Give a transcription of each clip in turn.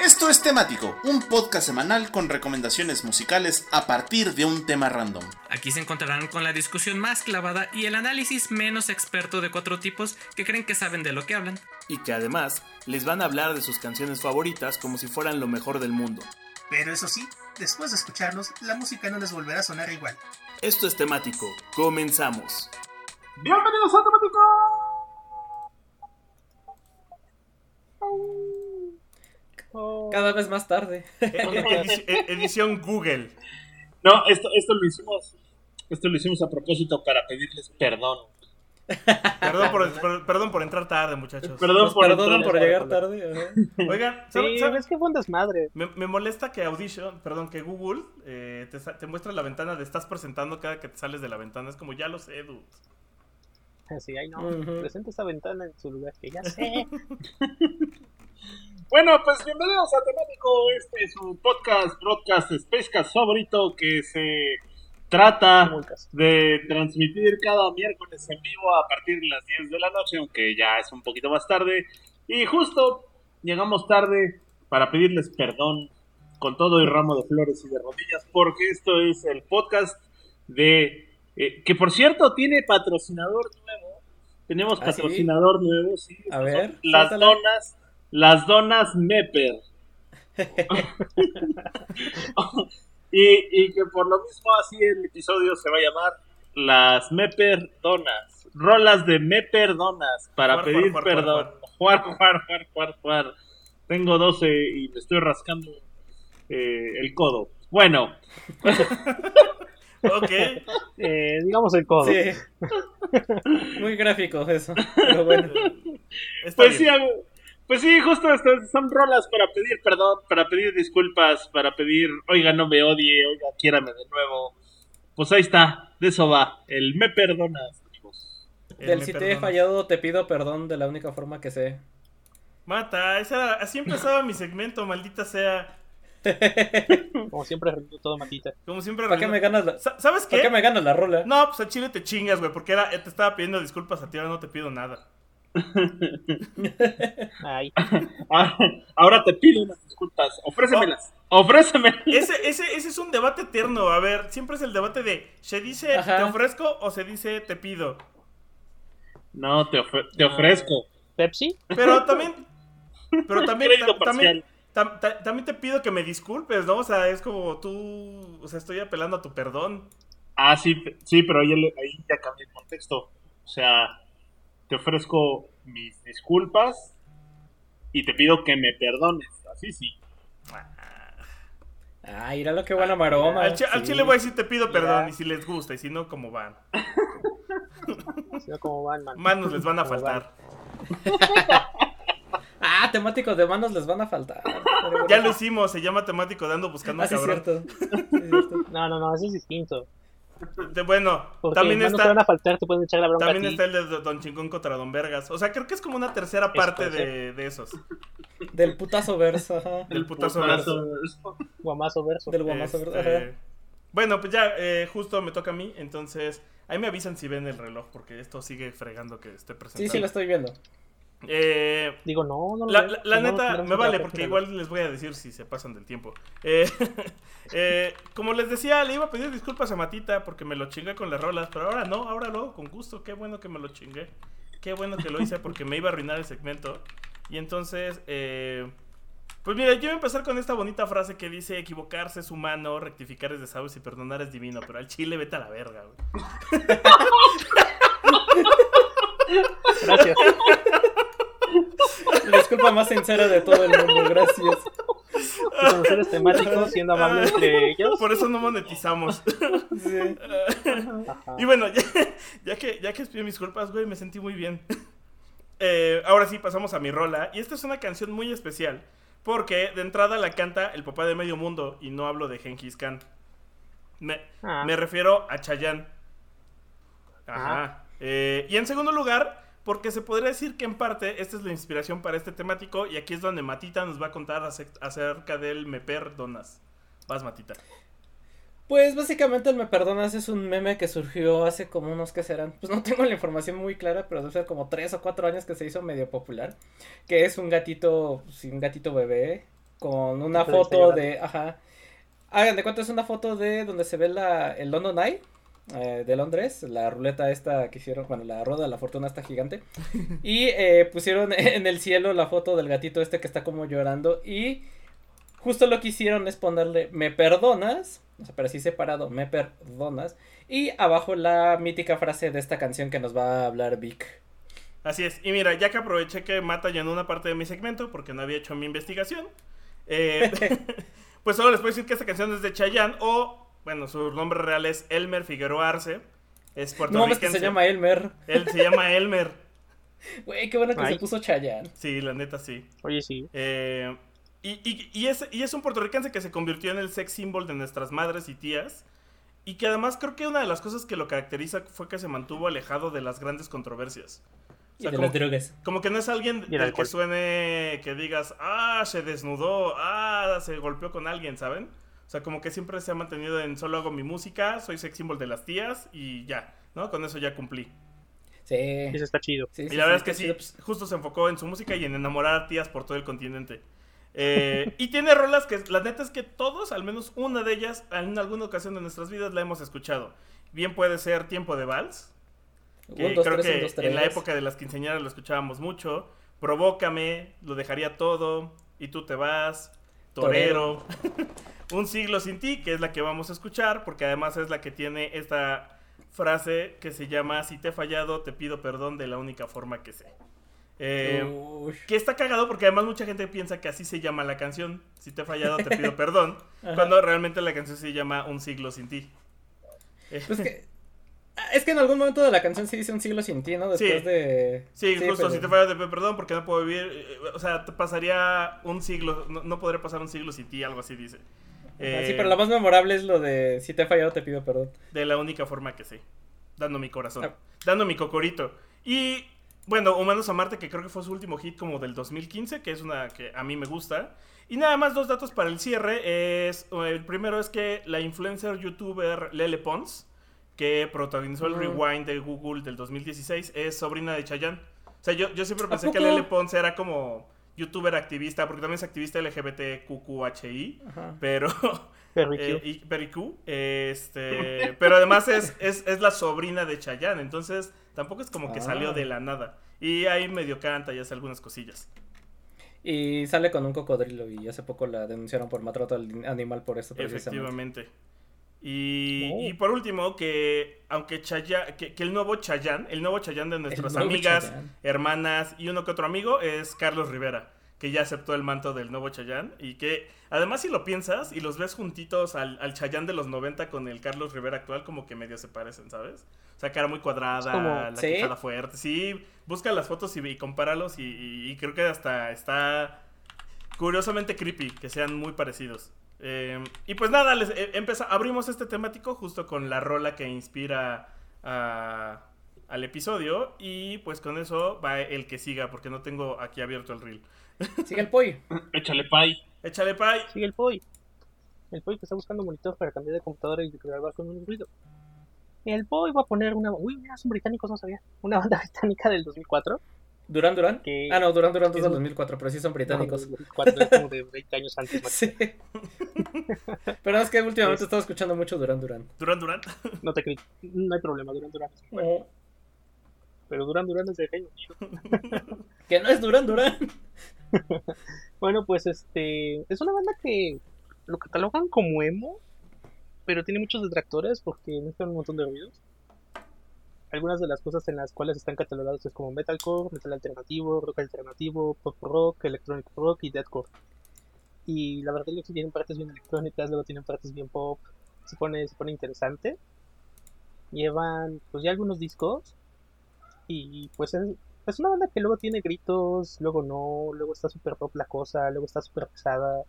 Esto es Temático, un podcast semanal con recomendaciones musicales a partir de un tema random. Aquí se encontrarán con la discusión más clavada y el análisis menos experto de cuatro tipos que creen que saben de lo que hablan. Y que además les van a hablar de sus canciones favoritas como si fueran lo mejor del mundo. Pero eso sí, después de escucharlos, la música no les volverá a sonar igual. Esto es temático. Comenzamos. Bienvenidos a Temático. Cada vez más tarde. Edici- e- edición Google. No, esto, esto lo hicimos. Esto lo hicimos a propósito para pedirles perdón. Perdón por, por- perdón por entrar tarde, muchachos. Perdón Nos por perdonan entrar- por llegar tarde. ajá. Oigan, Sí, ¿saben- saben? es que fue un desmadre. Me, me molesta que Audition, perdón, que Google eh, te, te muestra la ventana de estás presentando cada que te sales de la ventana. Es como, ya lo sé, dude. Así, ay no, Ujú. presenta esta ventana en su lugar, que ya sé. Bueno, pues bienvenidos a Temático. Este es su podcast, broadcast, Spacecast favorito que se trata de transmitir cada miércoles en vivo a partir de las 10 de la noche, aunque ya es un poquito más tarde. Y justo llegamos tarde para pedirles perdón con todo y ramo de flores y de rodillas, porque esto es el podcast de... eh, que por cierto tiene patrocinador nuevo. Tenemos ¿Ah, sí? patrocinador nuevo, sí. A ver, son las donas, las donas Meper. y, y que por lo mismo así el episodio se va a llamar Las Meper Donas. Rolas de Meper Donas para Juar, pedir juar, perdón. Juar, juar, juar, juar, juar. Tengo 12 y me estoy rascando eh, el codo. Bueno, Ok. Eh, digamos el codo. Sí. Muy gráfico eso. Pero bueno. Está pues sí, bien. pues sí, justo estas son rolas para pedir perdón, para pedir disculpas, para pedir, oiga, no me odie, oiga, quiérame de nuevo. Pues ahí está, de eso va, el me perdonas. amigos. Eh, Del me si te he fallado, te pido perdón de la única forma que sé. Mata, esa así empezaba mi segmento, maldita sea. Como siempre, todo matita. Como siempre. ¿Para qué me ganas la, Sa- ¿Sabes ¿para qué? qué me ganas la rola? No, pues a Chile te chingas, güey, porque era, te estaba pidiendo disculpas a ti, ahora no te pido nada. Ay, Ah, Ahora te pido unas disculpas, ofrécemelas, ofrécemelas. Ese, ese, ese es un debate eterno. A ver, siempre es el debate de ¿se dice Ajá. te ofrezco o se dice te pido? No, te, ofre- te ofrezco. Pepsi. Pero también. Pero también. También, parcial. tam- ta- también te pido que me disculpes, ¿no? O sea, es como tú. O sea, estoy apelando a tu perdón. Ah, sí, sí, pero ahí, ahí ya cambié el contexto. O sea, te ofrezco mis disculpas y te pido que me perdones. Así sí. Ah, mira lo que buena maroma. Al, chi- al Sí. chile voy a decir te pido perdón Mira. y si les gusta y si no, como van. Si no, ¿Cómo van, man? Manos les van a ¿Cómo van? Ah, temáticos de manos les van a faltar. Pero Ya lo hicimos, se llama temático dando buscando Ah, es cabrón. cierto. Sí, es cierto. No, no, no, eso es distinto. De- bueno, Porque también te van está. a faltar, te pueden echar la bronca También está el de Don Chingón contra Don Vergas. O sea, creo que es como una tercera parte de, de esos. Del putazo verso, ajá. Del putazo Putazo. verso. Guamazo verso. Del guamazo Este, verso. ajá. Bueno, pues ya, eh, justo me toca a mí. Entonces, ahí me avisan si ven el reloj, porque esto sigue fregando que esté presentando. Sí, sí, lo estoy viendo. Eh, Digo, no, no lo la, la- la Si no, neta, me vale, porque igual les voy a decir si se pasan del tiempo. Eh, eh, como les decía, le iba a pedir disculpas a Matita porque me lo chingué con las rolas, pero ahora no, ahora lo hago con gusto. Qué bueno que me lo chingué. Qué bueno que lo hice porque me iba a arruinar el segmento. Y entonces, eh, pues mira, yo voy a empezar con esta bonita frase que dice: equivocarse es humano, rectificar es de sabios y perdonar es divino. Pero al chile vete a la verga, güey. Gracias. La disculpa más sincera de todo el mundo, gracias. Y ustedes temáticos, siendo amables entre ellos. Por eso no monetizamos. Sí. Ajá. Y bueno, ya, ya que ya que expié mis culpas, güey, me sentí muy bien. Eh, ahora sí, pasamos a mi rola. Y esta es una canción muy especial. Porque de entrada la canta el papá de medio mundo. Y no hablo de Genghis Khan. Me, Ah. me refiero a Chayanne. Ajá. Eh, y en segundo lugar, porque se podría decir que en parte esta es la inspiración para este temático. Y aquí es donde Matita nos va a contar ace- acerca del Me Perdonas. Vas, Matita. Pues básicamente el Me Perdonas es un meme que surgió hace como unos que serán, pues no tengo la información muy clara, pero debe ser como tres o cuatro años que se hizo medio popular, que es un gatito, sí, un gatito bebé con una foto de, ajá, hagan de cuenta es una foto de donde se ve la, el London Eye eh, de Londres, la ruleta esta que hicieron, bueno, la rueda de la fortuna esta gigante, y eh, pusieron en el cielo la foto del gatito este que está como llorando y justo lo que hicieron es ponerle me perdonas, o sea, pero así separado, me perdonas, y abajo la mítica frase de esta canción que nos va a hablar Vic. Así es. Y mira, ya que aproveché que Mata llenó una parte de mi segmento porque no había hecho mi investigación, eh, pues solo les puedo decir que esta canción es de Chayanne o, bueno, su nombre real es Elmer Figueroa Arce. Es No que puertorriquense. se llama Elmer. Él se llama Elmer. Güey, qué bueno que Ay. se puso Chayanne. Sí, la neta sí. Oye, sí. Eh, y, y- y es, y es un puertorriquense que se convirtió en el sex symbol de nuestras madres y tías. Y que además creo que una de las cosas que lo caracteriza fue que se mantuvo alejado de las grandes controversias. O Y de como, las drogas. como que no es alguien del que suene que digas, ah, se desnudó, ah, se golpeó con alguien, ¿saben? O sea, como que siempre se ha mantenido en solo hago mi música, soy sex symbol de las tías y ya, ¿no? Con eso ya cumplí. Sí. Eso está chido. Sí, Y sí, la verdad sí, es que sí, chido. pues, justo se enfocó en su música y en enamorar a tías por todo el continente. Eh, y tiene rolas que la neta es que todos, al menos una de ellas, en alguna ocasión de nuestras vidas la hemos escuchado. Bien puede ser Tiempo de Vals, que Un, dos, creo tres, un, que dos, en la época de las quinceañeras lo escuchábamos mucho. Provócame, lo dejaría todo, y tú te vas, Torero. Un siglo sin ti, que es la que vamos a escuchar, porque además es la que tiene esta frase que se llama Si te he fallado, te pido perdón de la única forma que sé. Eh, que está cagado porque además mucha gente piensa que así se llama la canción. Si te he fallado, te pido perdón. Cuando realmente la canción se llama Un siglo sin ti. Pues que. Es que en algún momento de la canción sí dice un siglo sin ti, ¿no? Después Sí. de. Sí, justo, pero- si te te pido perdón porque no puedo vivir. eh, O sea, te pasaría un siglo, no, no podría pasar un siglo sin ti, algo así dice. Ajá, Eh, Sí, pero lo más memorable es lo de si te he fallado te pido perdón. De la única forma que sé. Dando mi corazón. Ah. Dando mi cocorito. Y bueno, Humanos a Marte, que creo que fue su último hit como del 2015, que es una que a mí me gusta. Y nada más dos datos para el cierre. Es, el primero es que la influencer youtuber Lele Pons, que protagonizó el rewind de Google del 2016, es sobrina de Chayanne. O sea, yo, yo siempre ¿A pensé que? Lele Pons era como youtuber activista, porque también es activista LGBTQQHI, pero... Perry Eh, Pericú, este, pero además es, es, es la sobrina de Chayanne, entonces tampoco es como que Ah. salió de la nada. Y ahí medio canta y hace algunas cosillas. Y sale con un cocodrilo y hace poco la denunciaron por maltrato al animal por eso precisamente. Efectivamente. Y, Oh. y por último, que aunque Chayanne, que, que el nuevo Chayanne, el nuevo Chayanne de nuestras amigas, hermanas y uno que otro amigo es Carlos Rivera, que ya aceptó el manto del nuevo Chayanne y que además si lo piensas y los ves juntitos al, al Chayanne de los 90 con el Carlos Rivera actual, como que medio se parecen, ¿sabes? O sea, cara muy cuadrada, como- la ¿Sí? quijada fuerte. Sí, busca las fotos y, y compáralos y creo que hasta está curiosamente creepy que sean muy parecidos. Eh, y pues nada, les, eh, empeza- abrimos este temático justo con la rola que inspira a- al episodio y pues con eso va el que siga porque no tengo aquí abierto el reel. Sigue el pollo. Échale pay. Échale pay. Sigue el Poi. El Poi que está buscando monitor para cambiar de computadora y grabar con un ruido. El Poi va a poner una. Uy, mira, son británicos, no sabía. Una banda británica del 2004. Durán Durán. Que- Ah, no, Durán Durán es del un- 2004, pero sí son británicos. No, del 2004, es como de 20 años antes. más. Sí. pero es que últimamente Es- he estado escuchando mucho Durán Durán. Durán Durán. No te critico. No hay problema, Duran Duran. es bueno. Pero Duran Duran es de genio. Que no es Durán Durán. Bueno, pues este. Es una banda que lo catalogan como emo. Pero tiene muchos detractores porque mezclan un montón de ruidos. Algunas de las cosas en las cuales están catalogados es como metalcore, metal alternativo, rock alternativo, pop rock, electronic rock y deathcore. Y la verdad es que tienen partes bien electrónicas, luego tienen partes bien pop. Se pone, se pone interesante. Llevan pues ya algunos discos. Y pues es, una banda que luego tiene gritos, luego no, luego está super pop la cosa, luego está super pesada.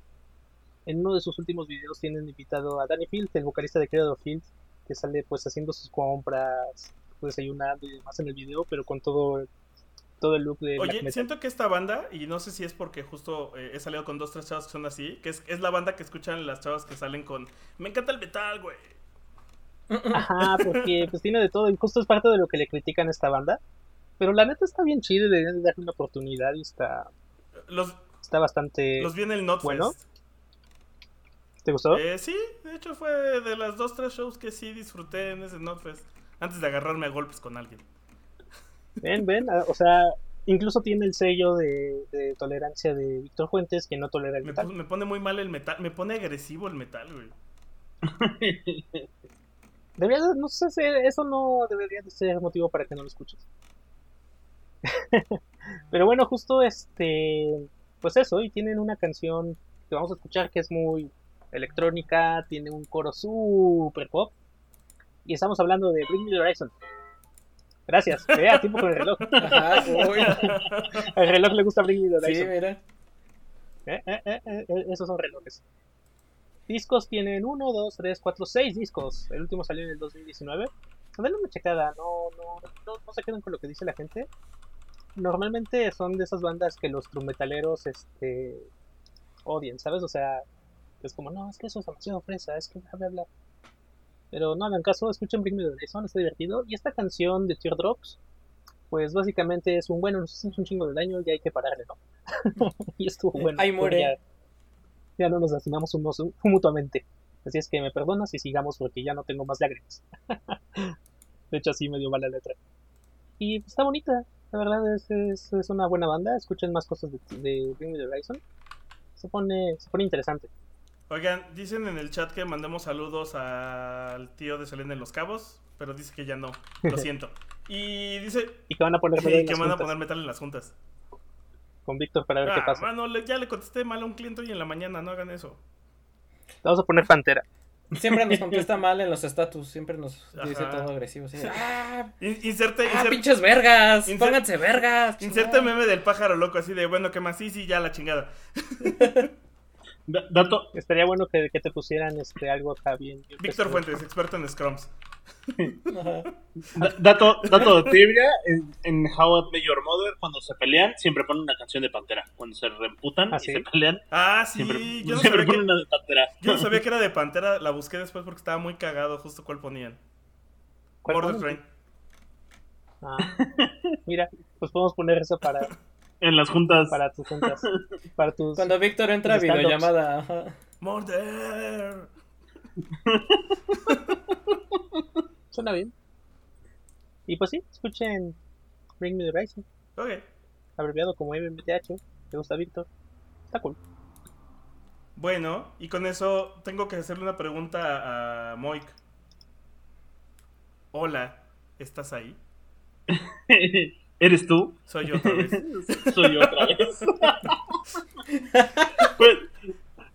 En uno de sus últimos videos tienen invitado a Danny Field, el vocalista de Credo Field, que sale pues haciendo sus compras, pues desayunando y demás en el video, pero con todo, todo el look de Oye, siento que esta banda, y no sé si es porque justo eh, he salido con dos, tres chavas que son así, que es, es la banda que escuchan las chavas que salen con, me encanta el metal, güey. Ajá, porque pues tiene de todo y justo es parte de lo que le critican a esta banda. Pero la neta está bien chido deberían de darle una oportunidad y está, Los, está bastante... los vi en el Notfest. bueno. ¿Te gustó? Eh, sí, de hecho fue de las dos, tres shows que sí disfruté en ese Notfest. Antes de agarrarme a golpes con alguien. Ven, ven, ah, o sea, incluso tiene el sello de, de tolerancia de Víctor Fuentes que no tolera el Me, metal. me pone muy mal el metal, me pone agresivo el metal, güey. Debería, de- no sé, si eso no debería de ser motivo para que no lo escuches. Pero bueno, justo este, pues eso, y tienen una canción que vamos a escuchar que es muy electrónica, tiene un coro super pop, y estamos hablando de Bring Me the Horizon. Gracias, vea, tiempo con el reloj. Ajá. Al reloj le gusta Bring Me the Sí, Horizon. mira. Eh, eh, eh, eh, eh, esos son relojes. Discos tienen 1, 2, 3, 4, 6 discos. El último salió en el 2019. Denle una checada, no, no, no, no se queden con lo que dice la gente. Normalmente son de esas bandas que los trumetaleros este, odian, ¿sabes? O sea, es como, no, es que eso es demasiado fresa, es que bla, bla, bla. Pero no hagan caso, escuchen Bring Me the Horizon, está divertido. Y esta canción de Teardrops, pues básicamente es un, bueno, nos hacemos un chingo de daño y hay que pararle, ¿no? y estuvo bueno. Ahí muere. Ya, ya no nos lastimamos unos mutuamente. Así es que me perdonas y sigamos porque ya no tengo más lágrimas. de hecho, así me dio mala letra. Y pues, está bonita, la verdad es, es, es una buena banda. Escuchen más cosas de, de Bring Me the Horizon. Se pone, se pone interesante. Oigan, dicen en el chat que mandemos saludos al tío de Selena en Los Cabos, pero dice que ya no, lo siento. Y dice Y que van a poner sí, metal en que las van a juntas poner metal en las juntas. con Víctor para ver qué Ah, pasa. mano, le- ya le contesté mal a un cliente hoy en la mañana, no hagan eso. Vamos a poner Pantera. Siempre nos contesta mal en los estatus, siempre nos dice Ajá. todo agresivo. así ¡Ah, In- inserte, ah, inserte- pinches vergas! Insert- ¡Pónganse vergas! inserte chingada". meme del pájaro loco así de, bueno, ¿qué más? Sí, sí, ya la chingada. Da- dato, Estaría bueno que, que te pusieran este algo acá bien. Víctor. Fuentes, experto en Scrums. Dato, dato de trivia, en, en How I Met Your Mother, cuando se pelean, siempre ponen una canción de Pantera. Cuando se reemputan ¿Ah, y sí? se pelean, Ah, sí, siempre, yo, no siempre sabía ponen que, una de Pantera. yo no sabía que era de Pantera, la busqué después porque estaba muy cagado justo cuál ponían. ¿Cuál Border? Train. Ah, mira, pues podemos poner eso para, En las juntas. para tus juntas. Para tus. Cuando Víctor entra a videollamada. Ajá. Murder. Suena bien. Y pues sí, escuchen Bring Me the Horizon, Ok. abreviado como MMTH. ¿Te gusta Víctor? Está cool. Bueno, y con eso tengo que hacerle una pregunta a Moik. Hola, ¿estás ahí? ¿Eres tú? Soy yo otra vez. Soy yo otra vez. pues,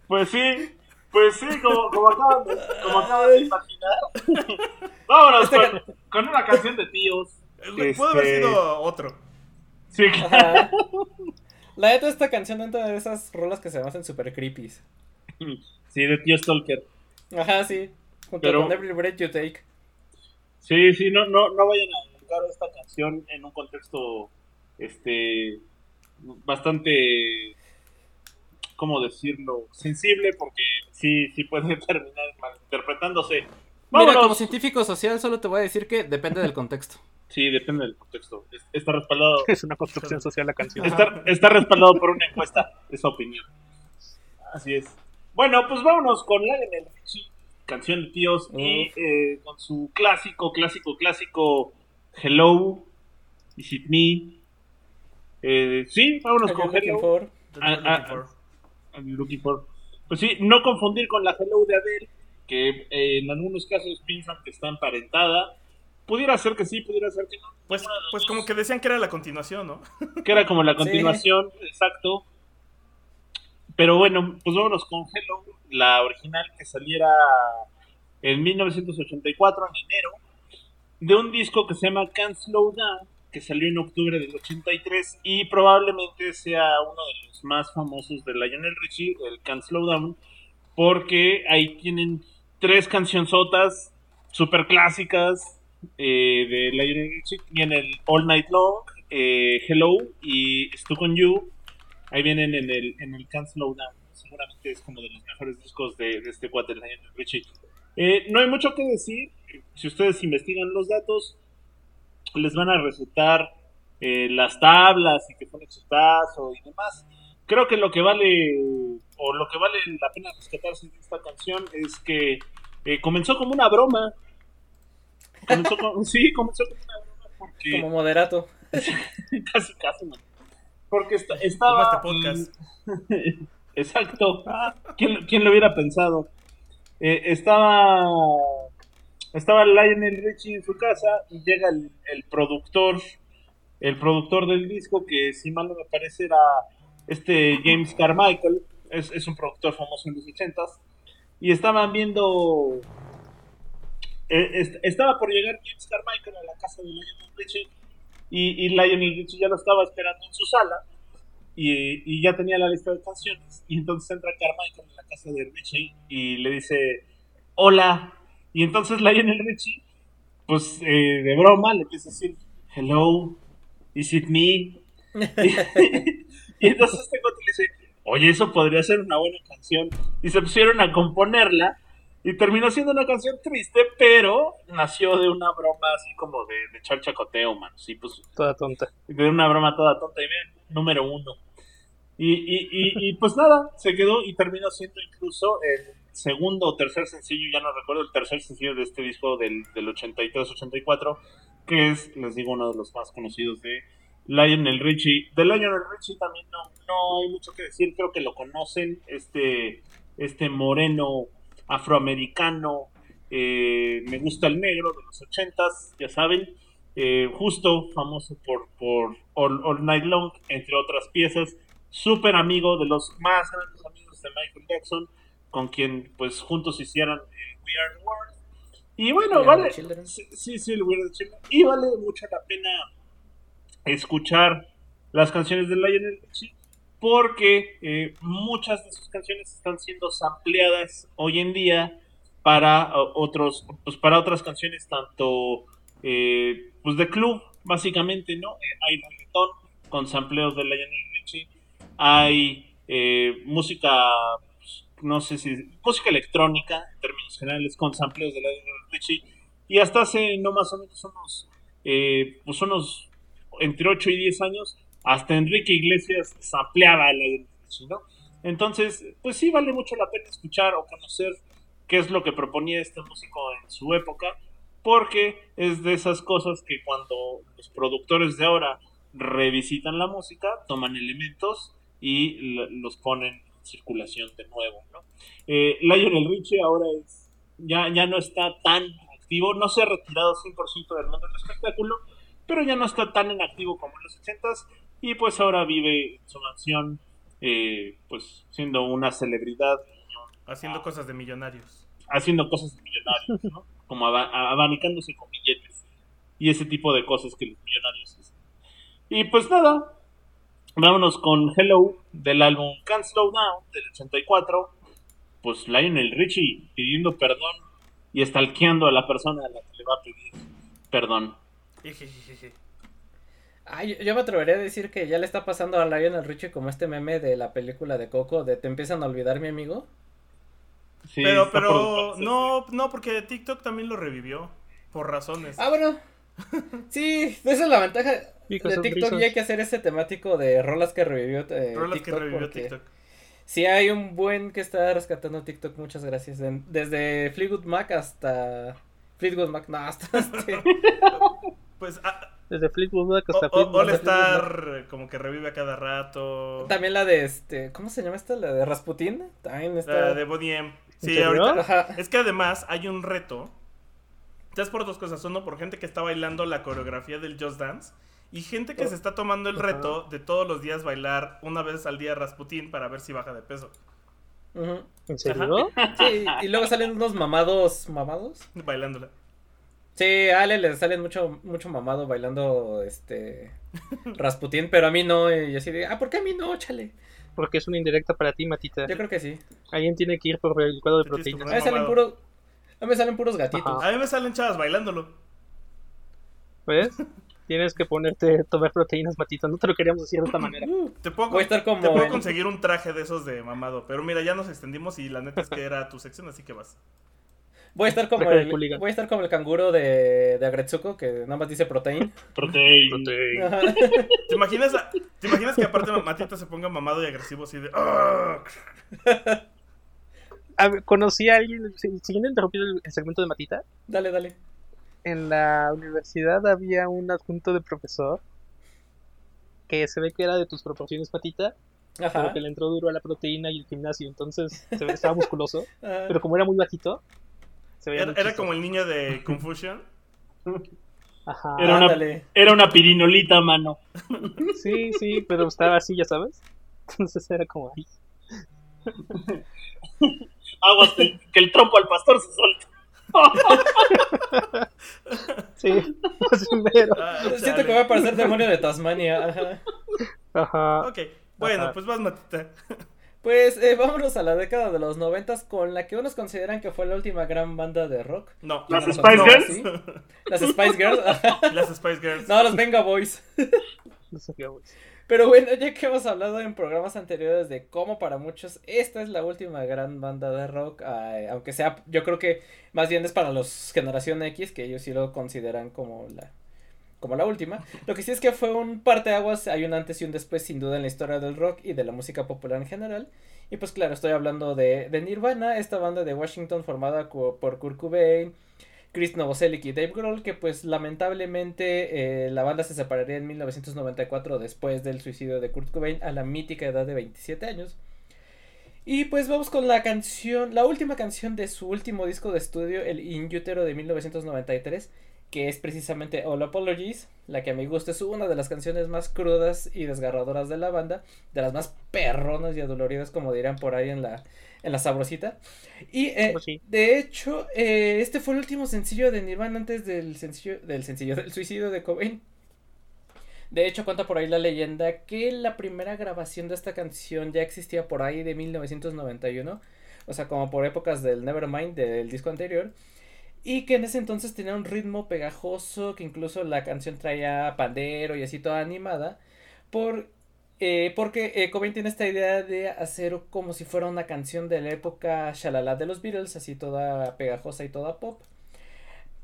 pues sí, pues sí, como, como acaban de, como acaban de imaginar. Vámonos con, con una canción de tíos. Puede haber Este, sido otro. Sí, Ajá. La neta, esta canción entra de esas rolas que se me hacen super creepy. sí, de tío Stalker. Ajá, sí. Junto Pero- con Every Breath You Take. Sí, sí, no, no, no vayan a esta canción en un contexto este bastante ¿cómo decirlo? sensible porque sí, sí puede terminar malinterpretándose. Mira, como científico social, solo te voy a decir que depende del contexto. Sí, depende del contexto. Es- Está respaldado, Es una construcción social la canción. está, está respaldado por una encuesta, esa opinión. Así es. Bueno, pues vámonos con Lionel Richie, canción de tíos, y eh, con su clásico, clásico, clásico Hello, Is It Me. Eh, sí, vámonos con Hello. for? Ah, ah, looking for. I'm looking for. Pues sí, no confundir con la Hello de Adele, que eh, en algunos casos piensan que está emparentada. Pudiera ser que sí, pudiera ser que no. Pues, pues como que decían que era la continuación, ¿no? que era como la Sí. continuación, exacto. Pero bueno, pues vámonos con Hello, la original que saliera en 1984, en enero, de un disco que se llama Can't Slow Down, que salió en octubre del 83 y probablemente sea uno de los más famosos de Lionel Richie, el Can't Slow Down, porque ahí tienen tres cancionzotas super clásicas eh, de Lionel Richie. Tienen el All Night Long, eh, Hello y Stuck on You. Ahí vienen en el, en el Can't Slow Down. Seguramente es como de los mejores discos de, de este cuate, Lionel Richie. Eh, no hay mucho que decir. Si ustedes investigan los datos, les van a resultar eh, las tablas y que fue un exitazo y demás. Creo que lo que vale o lo que vale la pena rescatarse de esta canción es que eh, comenzó como una broma. Comenzó con- sí, comenzó como una broma porque Como moderato. casi casi man. porque esta- Como estaba este podcast. exacto ¿Quién, quién lo hubiera pensado Eh, estaba estaba Lionel Richie en su casa y llega el, el productor el productor del disco que si mal no me parece era este James Carmichael es, es un productor famoso en los ochentas y estaban viendo eh, est- estaba por llegar James Carmichael a la casa de Lionel Richie y, y Lionel Richie ya lo estaba esperando en su sala y, y ya tenía la lista de canciones. Y entonces entra Carmichael en la casa de Richie y le dice hola y entonces Lionel Richie pues eh, de broma le empieza a decir hello is it me y entonces este cuate le dice oye eso podría ser una buena canción y se pusieron a componerla y terminó siendo una canción triste pero nació de una broma así como de, de echar chacoteo man sí pues Toda tonta. de una broma toda tonta y bien, número uno. Y, y, y, y, pues nada, se quedó y terminó siendo incluso el segundo o tercer sencillo, ya no recuerdo, el tercer sencillo de este disco del, del 83-84, que es, les digo, uno de los más conocidos de Lionel Richie. De Lionel Richie también no, no hay mucho que decir, creo que lo conocen, este, este moreno afroamericano, eh, me gusta el negro de los 80s, ya saben, eh, justo famoso por, por All, All Night Long, entre otras piezas, súper amigo de los más grandes amigos de Michael Jackson, con quien pues juntos hicieran eh, We Are the World. Y bueno, vale, sí, sí, el We Are the Children. Y vale mucho la pena escuchar las canciones de Lionel Richie, porque eh, muchas de sus canciones están siendo sampleadas hoy en día para otros pues para otras canciones tanto eh, pues de club básicamente no Eh, hay reggaetón con sampleos de Lionel Richie hay eh, música pues, no sé si música electrónica en términos generales con sampleos de Lionel Richie y hasta hace no más o menos unos eh, pues unos entre 8 y 10 años hasta Enrique Iglesias sampleaba a Richie no entonces pues sí vale mucho la pena escuchar o conocer qué es lo que proponía este músico en su época, porque es de esas cosas que cuando los productores de ahora revisitan la música, toman elementos y los ponen en circulación de nuevo. ¿no? Eh, Lionel Richie ahora ya, ya no está tan activo, no se ha retirado 100% del mundo del espectáculo, pero ya no está tan en activo como en los 80s y pues ahora vive en su mansión, eh, pues siendo una celebridad Haciendo cosas de millonarios. haciendo cosas de millonarios, ¿no? Como aba- abanicándose con billetes y ese tipo de cosas que los millonarios hacen. Y pues nada, vámonos con Hello del álbum Can't Slow Down del 84. Pues Lionel Richie pidiendo perdón y stalkeando a la persona a la que le va a pedir perdón. Ejejeje. Ay, yo- yo me atrevería a decir que ya le está pasando a Lionel Richie como este meme de la película de Coco de te empiezan a olvidar mi amigo. Sí, pero, pero, no, no, porque TikTok también lo revivió. Por razones. Ah, bueno. Sí, esa es la ventaja Because de TikTok y hay que hacer ese temático de rolas que revivió eh, Rolas que TikTok revivió porque TikTok. Sí hay un buen que está rescatando TikTok, muchas gracias. En- desde Fleetwood Mac hasta Fleetwood Mac, no, hasta este. Pues ah, Desde Fleetwood Mac hasta o- Fleetwood All Mac. Star como que revive a cada rato. También la de este, ¿cómo se llama esta? La de Rasputin, también está. La de Body M. Sí, ahorita. Ajá. Es que además hay un reto. Ya es por dos cosas. Uno, por gente que está bailando la coreografía del Just Dance. Y gente que se está tomando el reto de todos los días bailar una vez al día Rasputin para ver si baja de peso. ¿En serio? Sí, y luego salen unos mamados, ¿mamados? Bailándola. Sí, a Ale le salen mucho, mucho mamado bailando este Rasputin, pero a mí no, y yo así de, ah, ¿por qué a mí no? Chale. Porque es una indirecta para ti, Matita. Yo creo que sí. Alguien tiene que ir por el licuado de proteínas. A mí salen puros, a mí me salen puros gatitos. Ajá. A mí me salen chavas bailándolo. ¿Ves? Tienes que ponerte, tomar proteínas, Matita. No te lo queríamos decir de esta manera. Te puedo, Voy a estar como te puedo en- conseguir un traje de esos de mamado. Pero mira, ya nos extendimos y la neta es que era tu sección, así que vas. Voy a estar como el, voy a estar como el canguro de, de Agretsuko, que nada más dice protein. Protein. Ajá. ¿Te imaginas, a- ¿Te imaginas que aparte Matita se ponga mamado y agresivo así de... "Ah"? A ver, conocí a alguien, si- siguiendo interrumpiendo el, el segmento de Matita, Dale, dale. en la universidad había un adjunto de profesor que se ve que era de tus proporciones, Matita, pero Ajá. que le entró duro a la proteína y el gimnasio, entonces se ve que estaba musculoso, Ah. pero como era muy bajito, se veía Era, como el niño de Confusion. Ajá. Era una, era una pirinolita, mano. Sí, sí, pero estaba así, ya sabes. Entonces era como ahí. Aguas que, que el trompo al pastor se suelta. Sí, así mero. Ah, Siento que va a parecer demonio de Tasmania. Ajá. Ajá. Ok, bueno, Ajá. pues vas Matita. Pues eh, vámonos a la década de los noventas con la que unos consideran que fue la última gran banda de rock. No, Las No, Spice Girls. sí. Las Spice Girls. las Spice Girls. No, los Venga Boys. Sé qué hago. Pero bueno, ya que hemos hablado en programas anteriores de cómo para muchos esta es la última gran banda de rock, eh, aunque sea, yo creo que más bien es para los generación X, que ellos sí lo consideran como la como la última. Lo que sí es que fue un parteaguas, hay un antes y un después sin duda en la historia del rock y de la música popular en general. Y pues claro, estoy hablando de, de Nirvana, esta banda de Washington formada por Kurt Cobain, Chris Novoselic y Dave Grohl, que pues lamentablemente eh, la banda se separaría en 1994 después del suicidio de Kurt Cobain a la mítica edad de 27 años. Y pues vamos con la canción, la última canción de su último disco de estudio, el In Utero de 1993, que es precisamente All Apologies, la que a mi gusto es una de las canciones más crudas y desgarradoras de la banda, de las más perronas y adoloridas como dirán por ahí en la, en la sabrosita. Y eh, Pues sí. de hecho, eh, este fue el último sencillo de Nirvana antes del sencillo, del sencillo del suicidio de Cobain. De hecho, cuenta por ahí la leyenda que la primera grabación de esta canción ya existía por ahí de 1991. O sea, como por épocas del Nevermind del disco anterior. Y que en ese entonces tenía un ritmo pegajoso, que incluso la canción traía pandero y así toda animada. Por, eh, porque eh, Cobain tiene esta idea de hacer como si fuera una canción de la época shalala de los Beatles, así toda pegajosa y toda pop.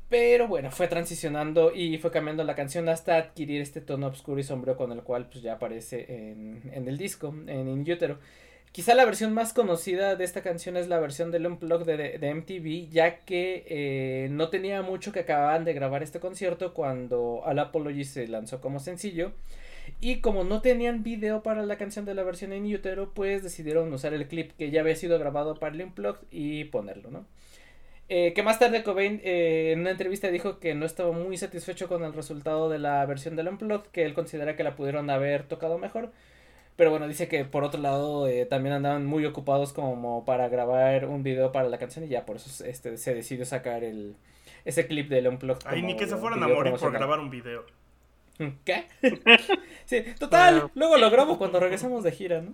Pero bueno, fue transicionando y fue cambiando la canción hasta adquirir este tono oscuro y sombrío con el cual pues ya aparece en, en el disco, en In Utero. Quizá la versión más conocida de esta canción es la versión del Unplugged de, de MTV, ya que eh, no tenía mucho que acababan de grabar este concierto cuando All Apology se lanzó como sencillo. Y como no tenían video para la canción de la versión en Utero, pues decidieron usar el clip que ya había sido grabado para el Unplugged y ponerlo, ¿no? Eh, que más tarde Cobain eh, en una entrevista dijo que no estaba muy satisfecho con el resultado de la versión del Unplugged, que él considera que la pudieron haber tocado mejor. Pero bueno, dice que por otro lado eh, también andaban muy ocupados como para grabar un video para la canción y ya por eso este, se decidió sacar el, ese clip del Unplugged. Ay, ni que se fueran a video morir por grabar un video. ¿Qué? sí, total, luego lo grabo cuando regresamos de gira, ¿no?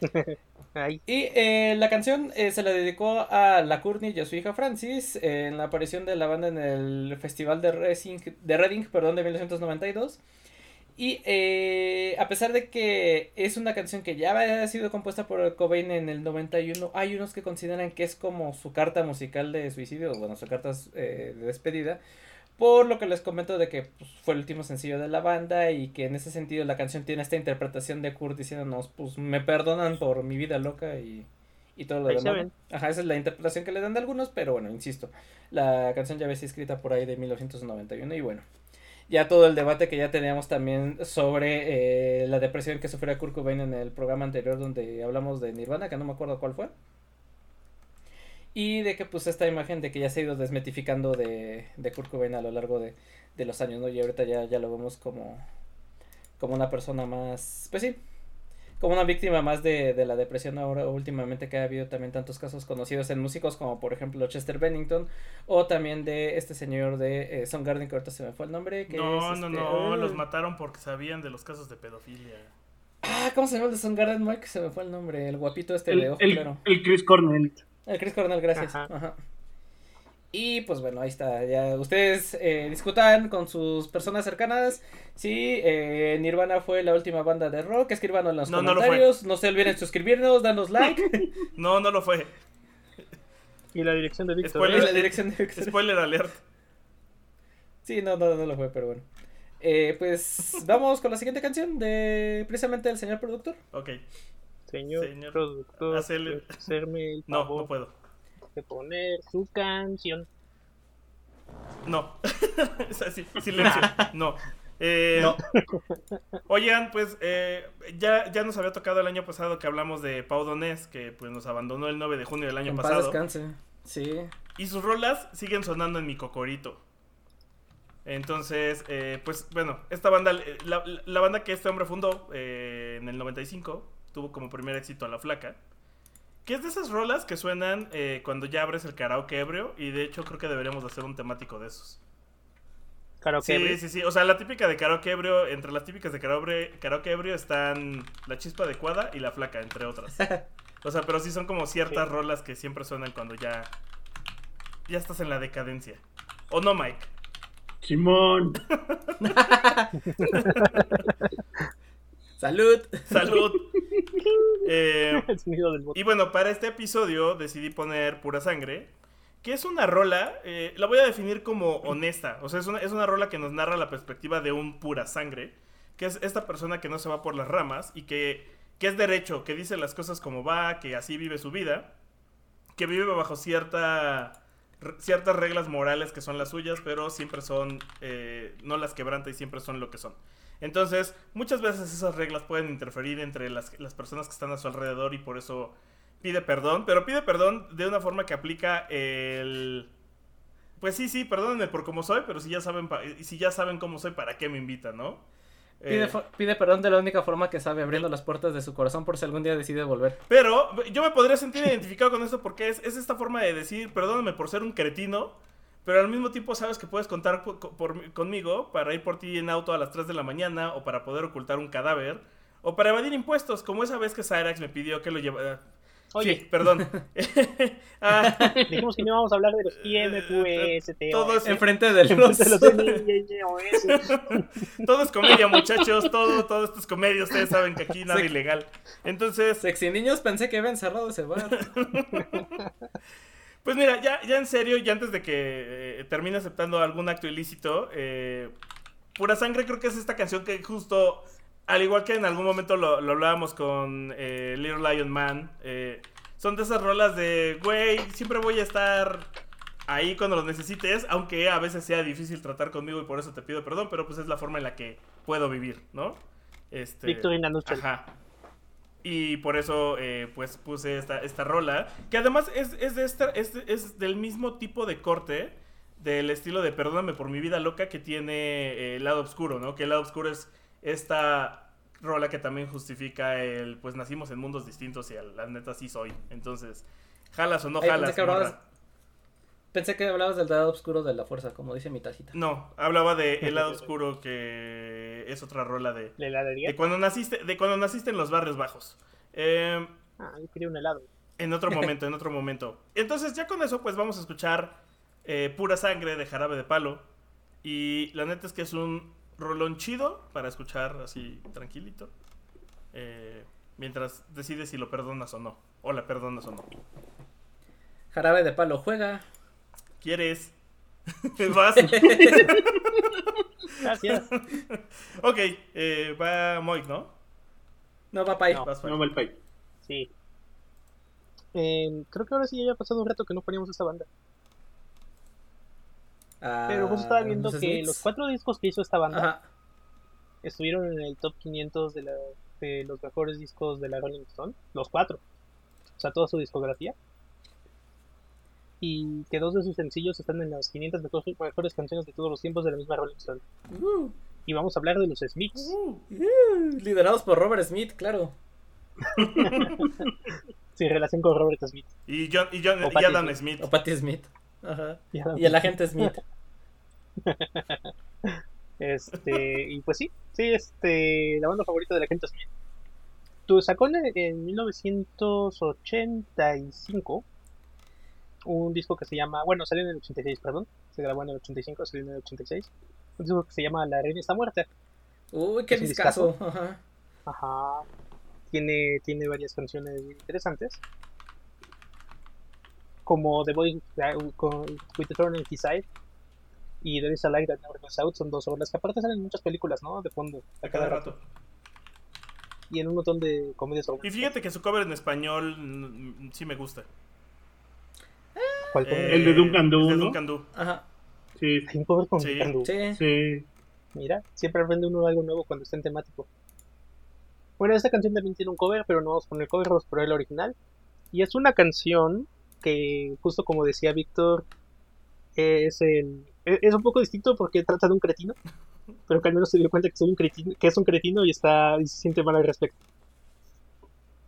Ay, Y eh, la canción eh, se la dedicó a la Courtney y a su hija Francis eh, en la aparición de la banda en el festival de Reading, de Reading perdón, de 1992. Y eh, a pesar de que es una canción que ya había sido compuesta por Cobain en el 91, hay unos que consideran que es como su carta musical de suicidio, bueno, su carta eh, de despedida. Por lo que les comento de que pues, fue el último sencillo de la banda y que en ese sentido la canción tiene esta interpretación de Kurt diciéndonos, pues me perdonan por mi vida loca y, y todo lo demás. Ajá, esa es la interpretación que le dan de algunos, pero bueno, insisto, la canción ya había sido escrita por ahí de 1991 y bueno, ya todo el debate que ya teníamos también sobre eh, la depresión que sufría Kurt Cobain en el programa anterior donde hablamos de Nirvana, que no me acuerdo cuál fue. Y de que pues esta imagen de que ya se ha ido desmetificando de, de Kurt Cobain a lo largo de, de los años, ¿no? Y ahorita ya, ya lo vemos como, como una persona más, pues sí, como una víctima más de, de la depresión ahora últimamente que ha habido también tantos casos conocidos en músicos como por ejemplo Chester Bennington o también de este señor de eh, Soundgarden que ahorita se me fue el nombre que No, es, no, este, no, eh, los mataron porque sabían de los casos de pedofilia. Ah, ¿cómo se llama el de Soundgarden Mike? Se me fue el nombre, el guapito este El, de ojo el- claro. el Chris Cornell. El Chris Cornell, gracias. Ajá. Ajá. Y pues bueno, ahí está. Ya ustedes eh, discutan con sus personas cercanas si eh, Nirvana fue la última banda de rock. Escríbanos en los No, no lo comentarios. No, se olviden suscribirnos, danos like. No, no lo fue. Y la dirección de Víctor. Spoiler. la dirección de Spoiler alert. Sí, no, no, no lo fue, pero bueno. Eh, pues vamos con la siguiente canción de precisamente el señor productor. Ok. Señor, Señor, productor, hacele- ¿puede hacerme el No, no puedo. Poner su canción. No. Es así, silencio. No. Eh, No. Oigan, pues eh, ya, ya nos había tocado el año pasado que hablamos de Pau Donés, que pues nos abandonó el 9 de junio del año En paz pasado. descanse. Sí. Y sus rolas siguen sonando en mi cocorito. Entonces, eh, pues bueno, esta banda, la, la banda que este hombre fundó eh, en el 95, tuvo como primer éxito a La Flaca. Que es de esas rolas que suenan eh, cuando ya abres el karaoke ebrio. Y de hecho creo que deberíamos de hacer un temático de esos. Karaoke. Sí, ebrio. sí, sí. O sea, la típica de karaoke ebrio, entre las típicas de karaoke, karaoke ebrio están La Chispa Adecuada y La Flaca, entre otras. O sea, pero sí son como ciertas Sí. rolas que siempre suenan cuando ya, ya estás en la decadencia. ¿O no, Mike? Simón. Salud. Salud. Eh, El sonido del botón. y bueno, para este episodio decidí poner Pura Sangre, que es una rola, eh, la voy a definir como honesta. O sea, es una, es una rola que nos narra la perspectiva de un pura sangre, que es esta persona que no se va por las ramas y que, que es derecho, que dice las cosas como va, que así vive su vida, que vive bajo cierta, ciertas reglas morales que son las suyas, pero siempre son, eh, no las quebranta y siempre son lo que son. Entonces, muchas veces esas reglas pueden interferir entre las, las personas que están a su alrededor y por eso pide perdón, pero pide perdón de una forma que aplica el... Pues sí, sí, perdónenme por cómo soy, pero si ya saben, pa- si ya saben cómo soy, ¿para qué me invitan, no? Pide, Eh, pide perdón de la única forma que sabe, abriendo las puertas de su corazón por si algún día decide volver. Pero yo me podría sentir identificado con esto porque es, es esta forma de decir, perdóname por ser un cretino, pero al mismo tiempo sabes que puedes contar por- conmigo para ir por ti en auto a las 3 de la mañana o para poder ocultar un cadáver o para evadir impuestos, como esa vez que Cyrax me pidió que lo llevara... Oye, Sí, perdón. Ah, dijimos que no íbamos a hablar de los IMQS, todo es- Enfrente de los... de los todo es comedia, muchachos, todo, todo esto es comedia, ustedes saben que aquí nada ilegal. Entonces, Sexy niños pensé que habían cerrado ese bar. Pues mira, ya, ya en serio, ya antes de que eh, termine aceptando algún acto ilícito, eh, Pura Sangre creo que es esta canción que justo, al igual que en algún momento lo, lo hablábamos con eh, Little Lion Man, eh, son de esas rolas de, güey, siempre voy a estar ahí cuando lo necesites, aunque a veces sea difícil tratar conmigo y por eso te pido perdón, pero pues es la forma en la que puedo vivir, ¿no? Este, Victory in a nutshell. Ajá. Y por eso, eh, pues puse esta, esta rola. Que además es, es, de esta, es, es del mismo tipo de corte. Del estilo de Perdóname por mi vida loca que tiene eh, el lado oscuro, ¿no? Que el lado oscuro es esta rola que también justifica el, pues nacimos en mundos distintos y a la neta sí soy. Entonces, jalas o no Ay, jalas. morra. Pensé que hablabas del lado oscuro de la fuerza, como dice mi tacita. No, hablaba de el lado oscuro que es otra rola de, ¿La heladería? de cuando naciste, de cuando naciste en los barrios bajos. Eh, Ah, yo quería un helado. En otro momento, en otro momento. Entonces, ya con eso, pues vamos a escuchar eh, Pura Sangre de Jarabe de Palo. Y la neta es que es un rolón chido para escuchar así tranquilito. eh, mientras decides si lo perdonas o no. O la perdonas o no. Jarabe de palo juega. ¿Quieres? ¿Vas? Gracias. ok, eh, va Moik, ¿no? No, va pa' ahí. No. Vas. No mal pay. Sí. Eh, creo que ahora sí ya había pasado un rato que no poníamos esta banda. Ah, Pero justo estaba viendo los que los cuatro discos que hizo esta banda Ajá. estuvieron en el top 500 de, la- de los mejores discos de la Rolling Stone. Los cuatro. O sea, toda su discografía. Y que dos de sus sencillos están en las 500 mejores, mejores canciones de todos los tiempos de la misma Rolling Stone. Uh, Y vamos a hablar de los Smiths. uh, liderados por Robert Smith, claro. Sin relación con Robert Smith. Y, John, y, John, O y Adam Smith. Smith. O Patti Smith. Ajá. Y el agente Smith. Este, y pues sí, sí, este, la banda favorita de la gente Smith. Tú sacó en, en 1985 un disco que se llama, bueno, salió en el 86, perdón, se grabó en el 85, salió en el 86, un disco que se llama La Reina está muerta. Uy, qué discazo. Ajá. Ajá. Tiene, tiene varias canciones interesantes. Como The Boy uh, con With the in His Side y There is a Light That Never Goes Out son dos obras que aparte salen en muchas películas, ¿no? De fondo, A cada rato. Y en un montón de comedias Y fíjate que su cover en español sí me gusta. Eh, El de Duncan Du, el de ¿no? Duncan Du. Ajá. Sí, Hay un cover con Sí. Duncan Du. Sí. sí. Mira, siempre aprende uno algo nuevo cuando está en temático. Bueno, esta canción también tiene un cover, pero no vamos a poner el cover, vamos a poner el original. Y es una canción que, justo como decía Víctor, es el e- es un poco distinto porque trata de un cretino, pero que al menos se dio cuenta que, soy un cretino, que es un cretino y está y se siente mal al respecto.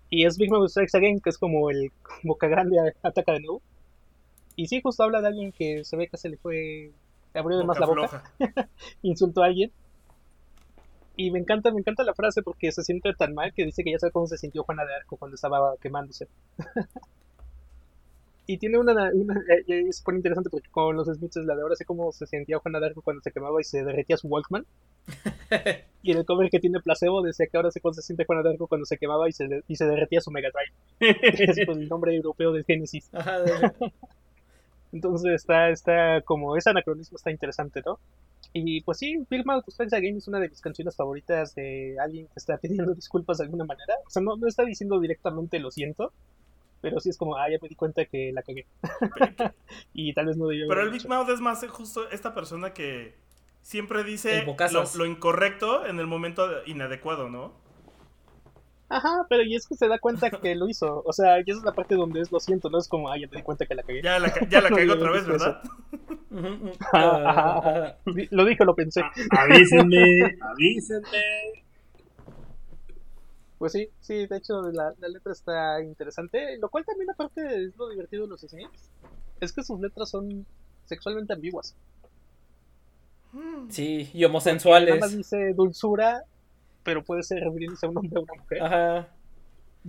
Y es Big Mouth Strikes Again, que es como el boca grande ataca de nuevo. Y sí, justo habla de alguien que se ve que se le fue, le abrió de más la Boca insultó a alguien. Y me encanta, me encanta la frase porque se siente tan mal que dice que ya sabe cómo se sintió Juana de Arco cuando estaba quemándose. y tiene una, una eh, eh, es súper interesante porque con los Smiths la de ahora sé cómo se sentía Juana de Arco cuando se quemaba y se derretía su Walkman. y en el cover que tiene Placebo decía que ahora sé cómo se siente Juana de Arco cuando se quemaba y se, de- y se derretía su Mega Drive. es el nombre europeo del Genesis. Ajá. de- Entonces está, está como ese anacronismo está interesante, ¿no? Y pues sí, Mouth Strikes Again es una de mis canciones favoritas de alguien que está pidiendo disculpas de alguna manera. O sea, no, no está diciendo directamente lo siento, pero sí es como, ah, ya me di cuenta que la cagué. y tal vez no debía Pero el Big. Mouth es más justo esta persona que siempre dice lo incorrecto en el momento inadecuado, ¿no? Ajá, pero y es que se da cuenta que lo hizo. O sea, y esa es la parte donde es lo siento, no es como, ah, ya me di cuenta que la cagué. Ya la, ya la No, cagó yo otra vez. ¿verdad? Ajá, ajá, ajá. Lo dije, lo pensé. Avísenme, avísenme. Pues sí, sí, de hecho la, la letra está interesante, lo cual también aparte es lo divertido de los Smiths, es que sus letras son sexualmente ambiguas. Sí, y Nada más homosensuales. dice dulzura, pero puede ser refiriéndose a un hombre o a una mujer. Ajá.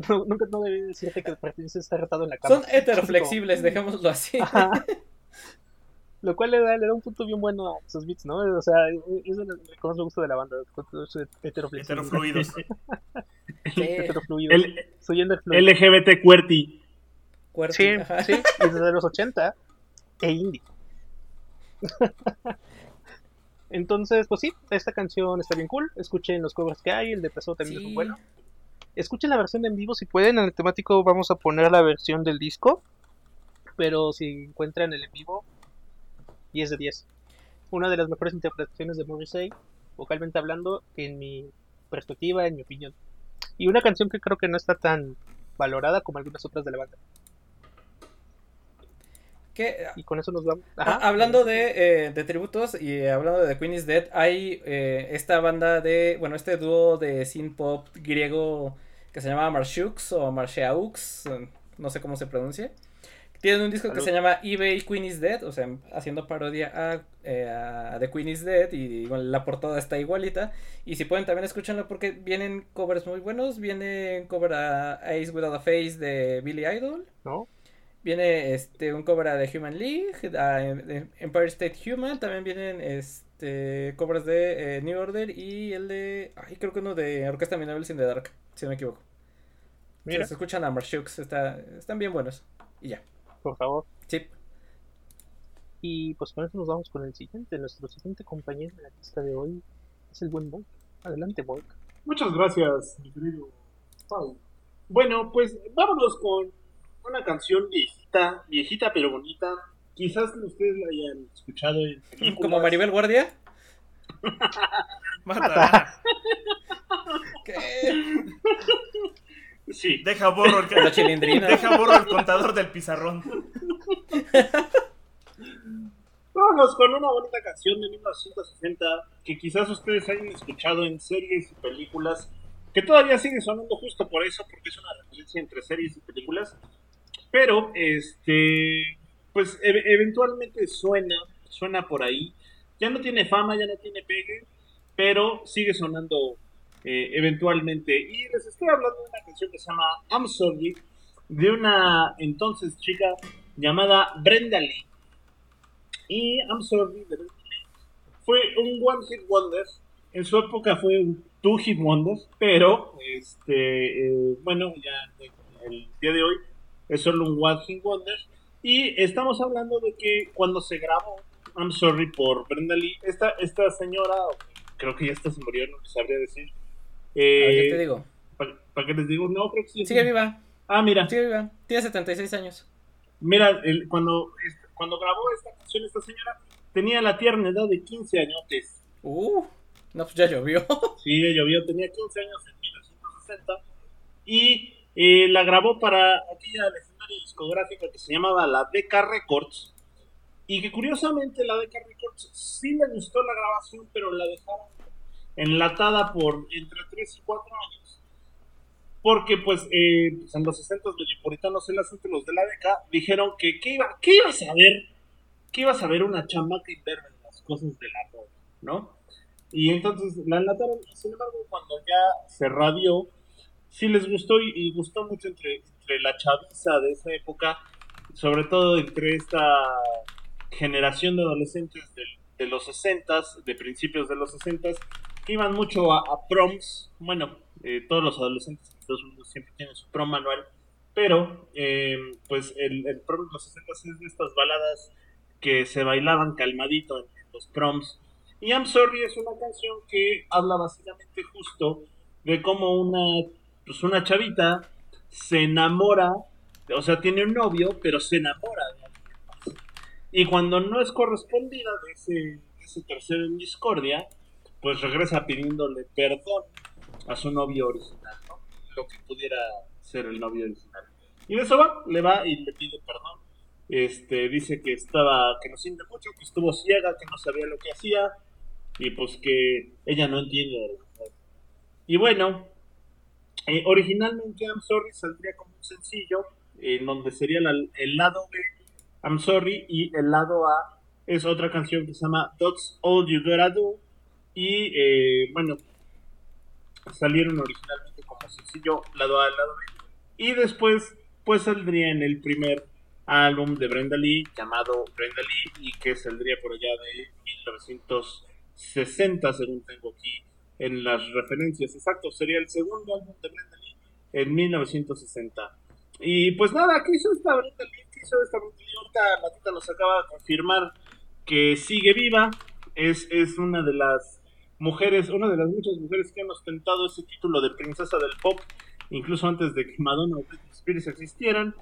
No, nunca no debe decirte que pertenece a estar retado en la cama. Son heteroflexibles, dejémoslo así. Ajá. Lo cual le da, le da un punto bien bueno a sus beats, ¿no? O sea, es de lo que más me gusta de la banda, heteroflexibilidad. Heterofluidos. Sí, Heterofluido. El. LGBT QWERTY. cuerpo, Sí, ajá. sí, y desde los 80 e indie. Entonces, pues sí, esta canción está bien cool. Escuchen los covers que hay, el de Peso también es muy bueno. Escuchen la versión en vivo si pueden. En el temático vamos a poner la versión del disco. Pero si encuentran el en vivo, 10 de 10. Una de las mejores interpretaciones de Morrissey, vocalmente hablando, en mi perspectiva, en mi opinión. Y una canción que creo que no está tan valorada como algunas otras de la banda. Que, Y con eso nos vamos. Ajá. hablando de, eh, de tributos y eh, hablando de The Queen is Dead, hay eh, esta banda de, bueno, este dúo de synth pop griego que se llama Marshux o Marshaux, eh, no sé cómo se pronuncia. Tienen un disco que se llama eBay Queen is Dead, o sea, haciendo parodia a, eh, a The Queen is Dead y bueno, la portada está igualita. Y si pueden también escúchanlo porque vienen covers muy buenos, viene cover a Ace Without a Face de Billy Idol. ¿No? Viene este un cover de Human League, a- de Empire State Human, también vienen este covers de eh, New Order y el de ay, creo que uno de Orquesta Minable in the Dark, si no me equivoco. Mira, Se escuchan a Marshux, está, están bien buenos. Y ya. por favor. Sí. Y pues con eso nos vamos con el siguiente. Nuestro siguiente compañero de la lista de hoy es el buen Volk. Adelante, Volk. Muchas gracias, mi querido Pau. Bueno, pues vámonos con una canción viejita, viejita pero bonita. Quizás ustedes la hayan escuchado en películas. Como Maribel Guardia. Mata. ¿Qué? Sí, Deja borro el, La chilindrina. deja borro el contador del pizarrón. vámonos con una bonita canción de 1960 que quizás ustedes hayan escuchado en series y películas, que todavía sigue sonando justo por eso, porque es una referencia entre series y películas. Pero, este, pues e- eventualmente suena, suena por ahí. Ya no tiene fama, ya no tiene pegue, pero sigue sonando eh, eventualmente. Y les estoy hablando de una canción que se llama I'm Sorry, de una entonces chica llamada Brenda Lee. Y I'm Sorry de Brenda Lee fue un One Hit Wonder. En su época fue un Two Hit Wonder, pero este, eh, bueno, ya el día de hoy es solo un One Hit Wonder. Y estamos hablando de que cuando se grabó I'm Sorry por Brenda Lee, esta, esta señora, creo que ya está se murió, no sabría decir. ¿Qué Eh, te digo? ¿Para qué les digo? No, creo que sí. Sigue viva. Ah, mira, Sigue viva. Tiene 76 años. mira, el- cuando, cuando grabó esta canción esta señora, tenía la tierna edad de 15 años. Uh, no, pues ya llovió. Sí, llovió, tenía 15 años en 1960. Y eh, la grabó para aquella legendaria discográfica que se llamaba la DK Records. Y que curiosamente la DK Records sí le gustó la grabación, pero la dejaron enlatada por entre 3 y 4 años. Porque pues, eh, pues, en los 60 los puritanos en las los de la DK dijeron que ¿qué iba, qué iba a saber? ¿Qué iba a saber una chamaca interna en las cosas de la rock? ¿No? Y entonces la enlataron, sin embargo, cuando ya se radió, sí les gustó y, y gustó mucho entre, entre la chaviza de esa época, sobre todo entre esta generación de adolescentes del- de, los 60 de principios de los 60 que iban mucho a, a proms. Bueno, eh, todos los adolescentes en Estados Unidos siempre tienen su prom manual, pero eh, pues el, el prom de los 60 es de estas baladas que se bailaban calmadito en, en los proms. Y I'm Sorry es una canción que habla básicamente justo de cómo una, pues una chavita se enamora, o sea, tiene un novio, pero se enamora de alguien más. Y cuando no es correspondida de ese, de ese tercero en discordia, pues regresa pidiéndole perdón a su novio original, ¿no? Lo que pudiera ser el novio original. Y de eso va, le va y le pide perdón. Este, dice que estaba, que no siente mucho, que estuvo ciega, que no sabía lo que hacía, y pues que ella no entiende. Y bueno, eh, originalmente I'm Sorry saldría como un sencillo, en donde sería la- el lado B, I'm Sorry, y el lado A es otra canción que se llama That's All You Gotta Do, y eh, bueno, salieron originalmente como sencillo lado A, lado B, y después pues saldría en el primer álbum de Brenda Lee llamado Brenda Lee y que saldría por allá de 1960 según tengo aquí en las referencias exactos sería el segundo álbum de Brenda Lee en 1960 y pues nada ¿qué hizo esta Brenda Lee? ¿qué hizo esta Brenda Lee? ahorita Matita nos acaba de confirmar que sigue viva es, es una de las mujeres una de las muchas mujeres que han ostentado ese título de princesa del pop incluso antes de que Madonna o Britney Spears existieran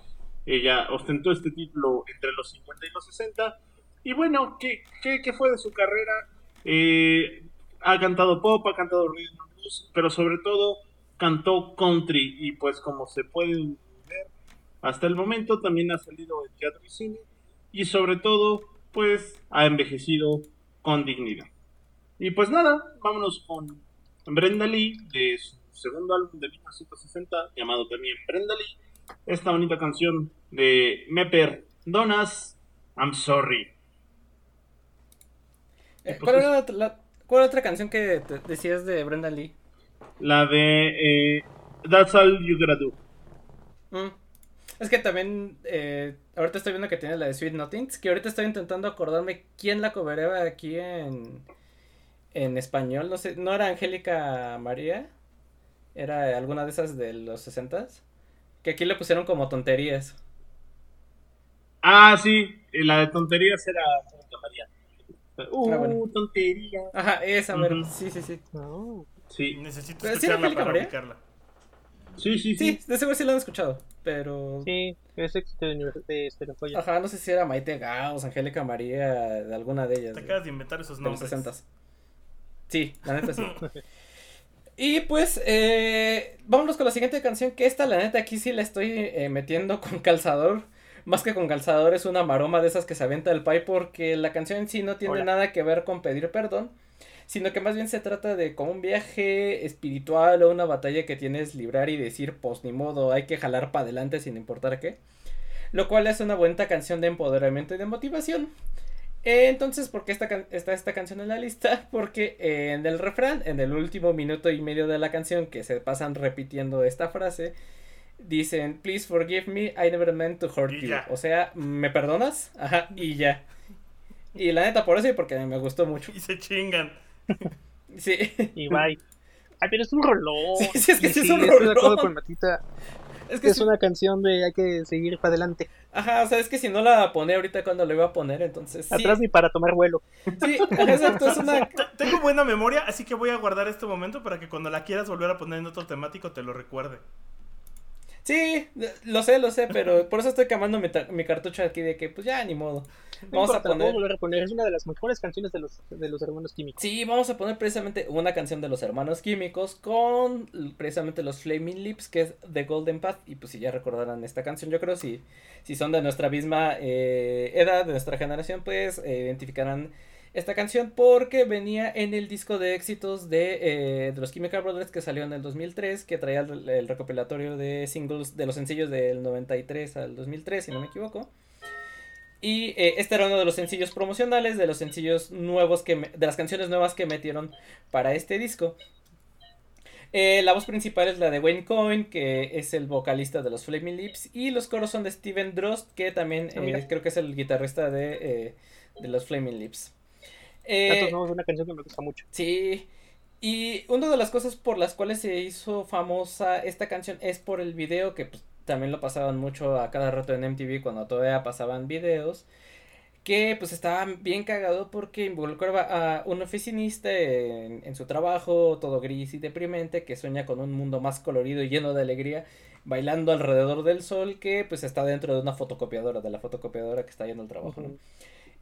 ella ostentó este título entre los 50 y los 60. Y bueno, ¿qué, qué, qué fue de su carrera? Eh, ha cantado pop, ha cantado rhythm and blues, pero sobre todo cantó country. Y pues como se pueden ver, hasta el momento también ha salido en teatro y cine. Y sobre todo, pues ha envejecido con dignidad. Y pues nada, vámonos con Brenda Lee de su segundo álbum de 1960 llamado también Brenda Lee esta bonita canción de Me Perdonas, I'm Sorry. Eh, pues ¿Cuál es- era la, la- cuál otra canción que te decías de Brenda Lee? La de eh, That's All You Gotta Do. Mm. Es que también, eh, ahorita estoy viendo que tiene la de Sweet Nothings, que ahorita estoy intentando acordarme quién la cobereaba aquí en, en español, no sé, ¿no era Angélica María? ¿Era alguna de esas de los sesentas? Que aquí le pusieron como tonterías. Ah, sí, eh, la de tonterías era Santa María. Uh, Ah, bueno. tontería. Ajá, esa, mero, Ujú. sí, sí, sí. Sí, Necesito ¿Pero sí escucharla Angélica para María? ubicarla. sí, sí, Sí, sí. de seguro sí la han escuchado, pero... Sí, es éxito de, Estereofolla. Ajá, no sé si era Maite Gauss, Angélica María, de alguna de ellas. Te acabas de inventar esos de los nombres. 60 Sí, la neta sí. y pues, eh, vámonos con la siguiente canción, que esta, la neta, aquí sí la estoy eh, metiendo con calzador. Más que con calzador, es una maroma de esas que se avienta el pie, porque la canción en sí no tiene Hola. nada que ver con pedir perdón, sino que más bien se trata de como un viaje espiritual o una batalla que tienes librar y decir, pues ni modo, hay que jalar para adelante sin importar qué. Lo cual es una buena canción de empoderamiento y de motivación. Entonces, ¿por qué está esta canción en la lista? Porque eh, en el refrán, en el último minuto y medio de la canción, que se pasan repitiendo esta frase, dicen, please forgive me, I never meant to hurt Y you. ya. O sea, ¿me perdonas? Ajá, y ya. Y la neta, por eso y porque me gustó mucho. Y se chingan. Sí. Y bye. Ay, pero es un rolón. Sí, sí, es que sí es un estoy de acuerdo rolón. con Matita. Es que que es sí- una canción de hay que seguir para adelante. Ajá, o sea, es que si no la pone ahorita cuando lo iba a poner, entonces sí. Atrás ni para tomar vuelo. Sí, exacto, es una... Te- Tengo buena memoria, así que voy a guardar este momento para que cuando la quieras volver a poner en otro temático te lo recuerde. Sí, lo sé, lo sé, pero por eso estoy quemando mi, mi cartucho aquí de que pues ya ni modo. No Vamos a importa, puedo poner... volver a poner. Es una de las mejores canciones de los, de los hermanos químicos. Sí, vamos a poner precisamente una canción de los hermanos químicos con precisamente los Flaming Lips, que es The Golden Path. Y pues si ya recordarán esta canción, yo creo si, si son de nuestra misma eh, edad, de nuestra generación, pues eh, identificarán esta canción porque venía en el disco de éxitos de, eh, de los Chemical Brothers que salió en el 2003, que traía el, el recopilatorio de singles, de los sencillos del 93 al 2003, si no me equivoco. Y eh, este era uno de los sencillos promocionales, de los sencillos nuevos que me- de las canciones nuevas que metieron para este disco. Eh, la voz principal es la de Wayne Coyne, que es el vocalista de los Flaming Lips, y los coros son de Steven Drost, que también eh, creo que es el guitarrista de, eh, de los Flaming Lips. Eh, Datos nuevos una canción que me gusta mucho. Sí. Y una de las cosas por las cuales se hizo famosa esta canción es por el video que pues, también lo pasaban mucho a cada rato en MTV cuando todavía pasaban videos. Que pues estaba bien cagado porque involucraba a un oficinista en, en su trabajo, todo gris y deprimente, que sueña con un mundo más colorido y lleno de alegría, bailando alrededor del sol, que pues está dentro de una fotocopiadora, de la fotocopiadora que está yendo al trabajo, ¿no?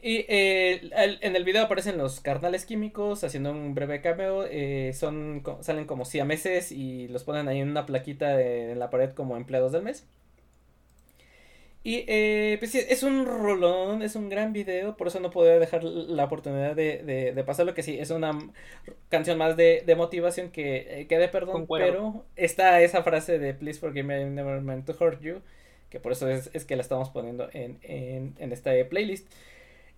Y eh, el- en el video aparecen los carnales químicos haciendo un breve cameo. eh, son, salen como siameses y los ponen ahí en una plaquita eh, en la pared como empleados del mes. Y eh, pues sí, es un rolón, es un gran video, por eso no podía dejar la oportunidad de, de, de pasarlo, que sí, es una canción más de, de motivación que, eh, que de perdón, pero está esa frase de Please forgive me, I never meant to hurt you, que por eso es, es que la estamos poniendo en, en, en esta playlist.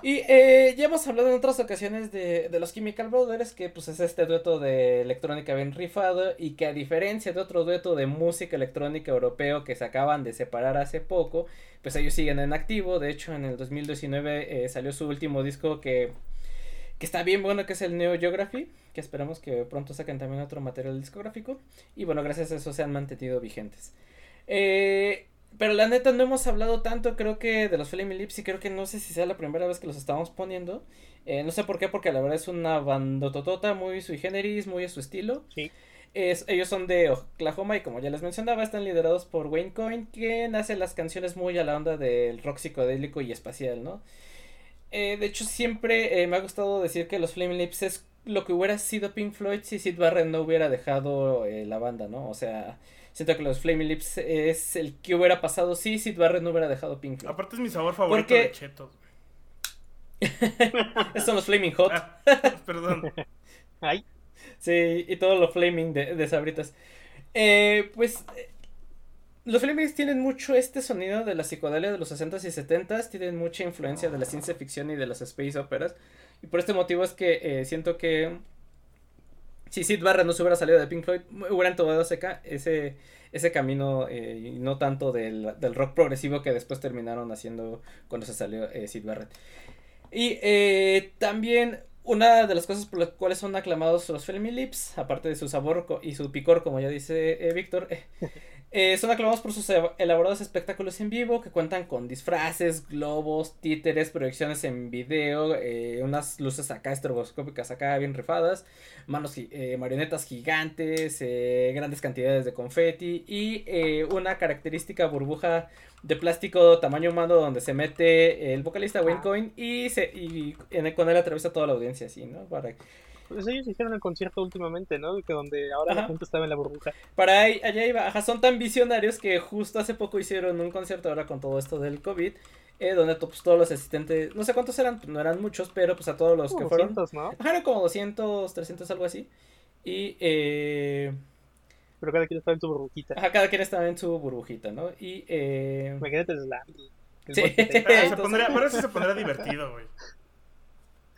Y eh, ya hemos hablado en otras ocasiones de, de los Chemical Brothers, que pues es este dueto de electrónica bien rifado y que a diferencia de otro dueto de música electrónica europeo que se acaban de separar hace poco, pues ellos siguen en activo. De hecho, en el 2019 eh, salió su último disco que, que está bien bueno, que es el Neo Geography, que esperamos que pronto saquen también otro material discográfico. Y bueno, gracias a eso se han mantenido vigentes. Eh, pero la neta no hemos hablado tanto, creo que de los Flaming Lips y creo que no sé si sea la primera vez que los estamos poniendo. Eh, no sé por qué, porque la verdad es una bandototota muy sui generis, muy a su estilo. Sí. Es, ellos son de Oklahoma y como ya les mencionaba, están liderados por Wayne Coyne, quien hace las canciones muy a la onda del rock psicodélico y espacial, ¿no? Eh, de hecho, siempre eh, me ha gustado decir que los Flaming Lips es lo que hubiera sido Pink Floyd si Sid Barrett no hubiera dejado eh, la banda, ¿no? O sea, siento que los Flaming Lips es el que hubiera pasado si Sid Barrett no hubiera dejado Pink Floyd. Aparte es mi sabor favorito Porque- de chetos. Esos son los Flaming Hot. Ah, perdón. Ay, Sí, y todo lo flaming de, de sabritas. Eh, pues eh, los Flamings tienen mucho este sonido de la psicodelia de los 60s y 70s, tienen mucha influencia de la ciencia ficción y de las space operas. Y por este motivo es que eh, siento que si Sid Barrett no se hubiera salido de Pink Floyd, hubieran tomado ese, ese, camino eh, y no tanto del, rock progresivo que después terminaron haciendo cuando se salió eh, Sid Barrett. Y eh, también una de las cosas por las cuales son aclamados los Flaming Lips, aparte de su sabor y su picor, como ya dice Víctor, eh, son aclamados por sus e- elaborados espectáculos en vivo que cuentan con disfraces, globos, títeres, proyecciones en video, eh, unas luces acá estroboscópicas acá bien rifadas, manos, eh, marionetas gigantes, eh, grandes cantidades de confeti y eh, una característica burbuja de plástico tamaño humano donde se mete el vocalista Wayne Ah. Coyne y, se, y en el- con él atraviesa toda la audiencia así, ¿no? Para, pues ellos hicieron el concierto últimamente, ¿no? Que donde ahora Ajá. la gente estaba en la burbuja. para ahí, allá iba, ajá, son tan visionarios que justo hace poco hicieron un concierto ahora con todo esto del COVID, eh, donde pues, todos los asistentes, no sé cuántos eran, no eran muchos, pero pues a todos los que Como fueron, 200, ¿no? ajá, eran como 200, 300, algo así, y eh, Pero cada quien estaba en su burbujita. ajá, cada quien estaba en su burbujita, ¿no? Y eh, Imagínate el slam. Sí. Ah, se Entonces- pondría, pero eso se pondría divertido, güey.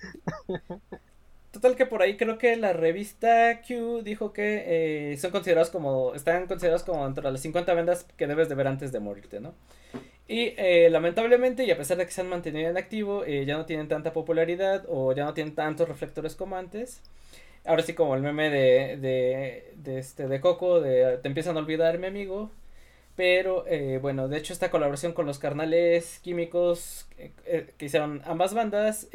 Total que por ahí creo que la revista Q dijo que eh, son considerados como, están considerados como entre las 50 vendas que debes de ver antes de morirte, ¿no? Y eh, lamentablemente, y a pesar de que se han mantenido en activo, eh, ya no tienen tanta popularidad o ya no tienen tantos reflectores como antes. Ahora sí, como el meme de, de, de este, de Coco, de te empiezan a olvidar, mi amigo. Pero eh, bueno, de hecho, esta colaboración con los carnales químicos que hicieron ambas bandas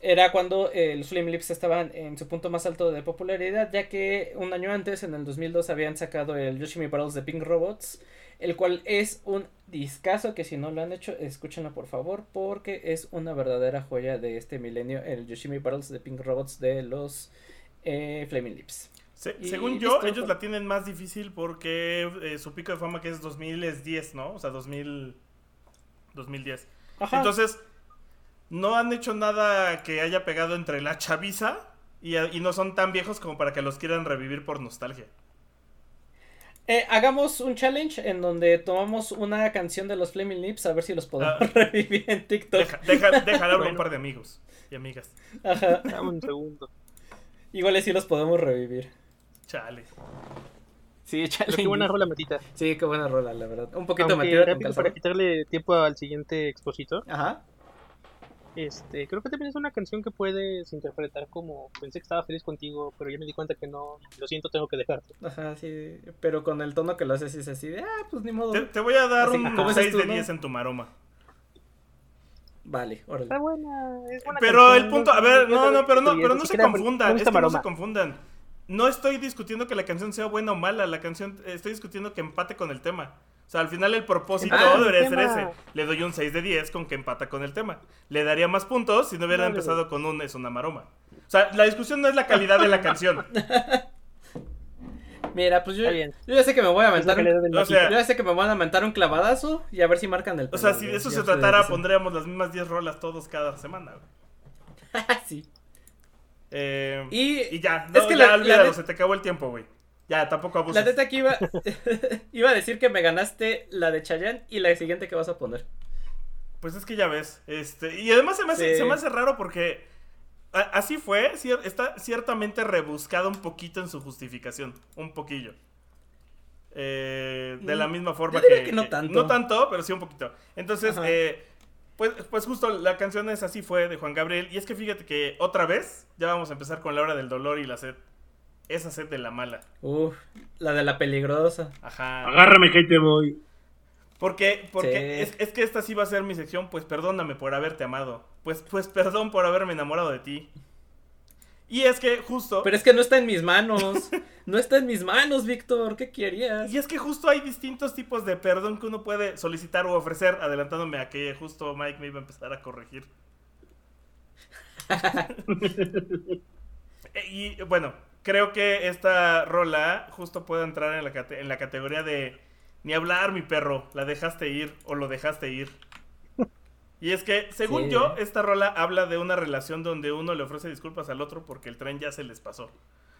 era cuando eh, los Flame Lips estaban en su punto más alto de popularidad, ya que un año antes, en el 2002, habían sacado el Yoshimi Battles de Pink Robots, el cual es un discazo que si no lo han hecho, escúchenlo por favor, porque es una verdadera joya de este milenio, el Yoshimi Battles de Pink Robots de los eh, Flaming Lips. Se- según yo, listo. ellos la tienen más difícil porque eh, su pico de fama que es 2010, ¿no? O sea, 2000, 2010. Ajá. Entonces, no han hecho nada que haya pegado entre la chaviza y, y no son tan viejos como para que los quieran revivir por nostalgia. Eh, hagamos un challenge en donde tomamos una canción de los Flaming Lips a ver si los podemos Ah. revivir en TikTok. Deja, deja, déjale hablar a un par de amigos y amigas. Ajá. Dame un segundo. Igual así los podemos revivir. Chale. Sí, challenge. qué buena rola, Matita. Sí, qué buena rola, la verdad. Un poquito calzado. para quitarle tiempo al siguiente expositor, Ajá. Este, creo que también es una canción que puedes interpretar como pensé que estaba feliz contigo, pero ya me di cuenta que no, lo siento, tengo que dejarte. Ajá, sí. Pero con el tono que lo haces es así de, ah, pues ni modo. Te, te voy a dar Así, un ¿cómo dices 6 tú, de no? 10 en tu maroma. Vale, órale. Está buena, es buena Pero canción, el punto, a ver, no, no, pero no, estoy pero no se confundan, es que no se confundan. No estoy discutiendo que la canción sea buena o mala, la canción, estoy discutiendo que empate con el tema. O sea, al final el propósito Ah, el debería ser ese. Le doy un 6 de 10 con que empata con el tema. Le daría más puntos si no hubiera empezado con un es una maroma. O sea, la discusión no es la calidad de la canción. Mira, pues yo, yo ya sé que me voy a Es aventar. un- o sea, Yo ya sé que me van a aventar un clavadazo y a ver si marcan el O sea, pelo, si de eso se tratara, pondríamos las mismas 10 rolas todos cada semana. güey. sí. Eh, Y, y ya, es no, que ya la- olvídalo, se te acabó el tiempo, güey. Ya, tampoco la abuses. neta que iba, iba a decir que me ganaste la de Chayanne y la siguiente que vas a poner. Pues es que ya ves. Este, y además se me hace, Sí. se me hace raro porque a- así fue, cier- está ciertamente rebuscado un poquito en su justificación. Un poquillo. Eh, de la Mm, misma forma yo diría que, que no tanto. No tanto, pero sí un poquito. Entonces, eh, pues, pues justo la canción es Así fue de Juan Gabriel. Y es que fíjate que otra vez ya vamos a empezar con la hora del dolor y la sed. Esa sed de la mala. Uf, la de la peligrosa. Ajá. Agárrame que ahí te voy. Porque, porque Sí. es, es que esta sí va a ser mi sección, pues perdóname por haberte amado. Pues, pues perdón por haberme enamorado de ti. Y es que justo. Pero es que no está en mis manos. No está en mis manos, Víctor. ¿Qué querías? Y es que justo hay distintos tipos de perdón que uno puede solicitar o ofrecer, adelantándome a que justo Mike me iba a empezar a corregir. Eh, y bueno, creo que esta rola justo puede entrar en la, en la categoría de ni hablar, mi perro, la dejaste ir o lo dejaste ir. Y es que, según Sí. yo, esta rola habla de una relación donde uno le ofrece disculpas al otro porque el tren ya se les pasó.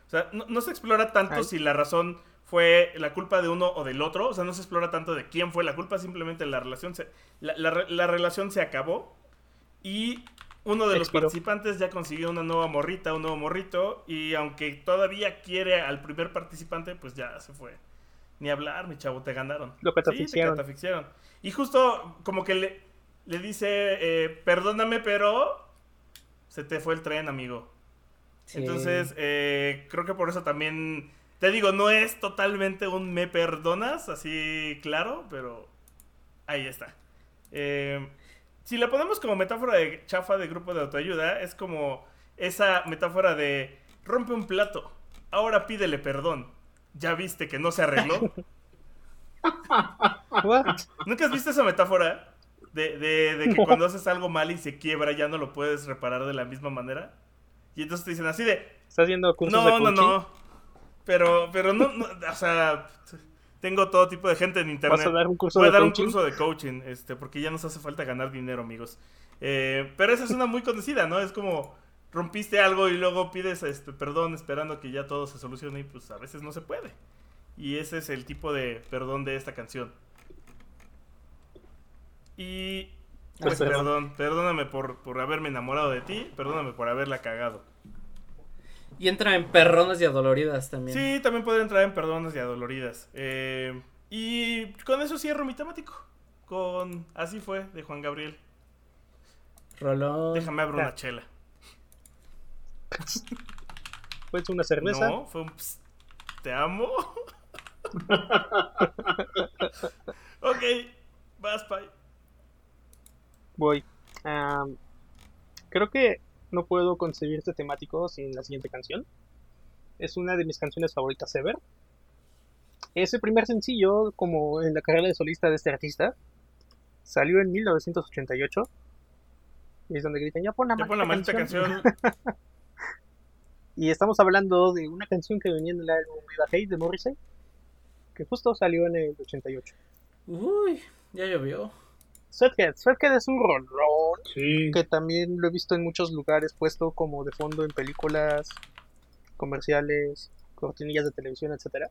O sea, no, no se explora tanto Ay. si la razón fue la culpa de uno o del otro. O sea, no se explora tanto de quién fue la culpa, simplemente la relación se, la, la re- la relación se acabó. Y uno de los participantes ya consiguió una nueva morrita, un nuevo morrito. Y aunque todavía quiere al primer participante, pues ya se fue. Ni hablar, mi chavo, te ganaron. Lo Sí, te catafixiaron. catafixiaron. Y justo como que le, le dice, eh, perdóname, pero se te fue el tren, amigo. Sí. Entonces, eh, creo que por eso también, te digo, no es totalmente un me perdonas, así claro, pero ahí está. Eh, si la ponemos como metáfora de chafa de grupo de autoayuda, es como esa metáfora de rompe un plato, ahora pídele perdón. ¿Ya viste que no se arregló? ¿Nunca has visto esa metáfora? De, de- de que No. cuando haces algo mal y se quiebra ya no lo puedes reparar de la misma manera. Y entonces te dicen así de, ¿Estás haciendo cursos de no, no, coaching? no. Pero, pero no, no, o sea, tengo todo tipo de gente en internet. ¿Vas a dar un curso Voy a de dar un coaching? curso de coaching, este, porque ya nos hace falta ganar dinero, amigos. Eh, pero esa es una muy conocida, ¿no? Es como rompiste algo y luego pides este, perdón esperando que ya todo se solucione y pues a veces no se puede. Y ese es el tipo de perdón de esta canción. Y pues Pues, perdón. perdón, perdóname por, por haberme enamorado de ti, perdóname por haberla cagado. Y entra en perronas y adoloridas también. Sí, también puede entrar en perdonas y adoloridas. Eh, y con eso cierro mi temático. Con Así fue, de Juan Gabriel. Rolón. Déjame abrir una chela. Pues una cerveza. No, fue un ps- Te amo. ok, vas, Pai. Voy. Creo que no puedo concebir este temático sin la siguiente canción. Es una de mis canciones favoritas ever. Es el primer sencillo como en la carrera de solista de este artista. Salió en 1988. Y es donde gritan, ya pon la Ya pon la canción". canción. Y estamos hablando de una canción que venía en el álbum Viva Hate de Morrissey. Que justo salió en el 88. Uy, ya llovió. Sweathead. Sweathead es un rolón. Sí. que también lo he visto en muchos lugares puesto como de fondo en películas, comerciales, cortinillas de televisión, etcétera.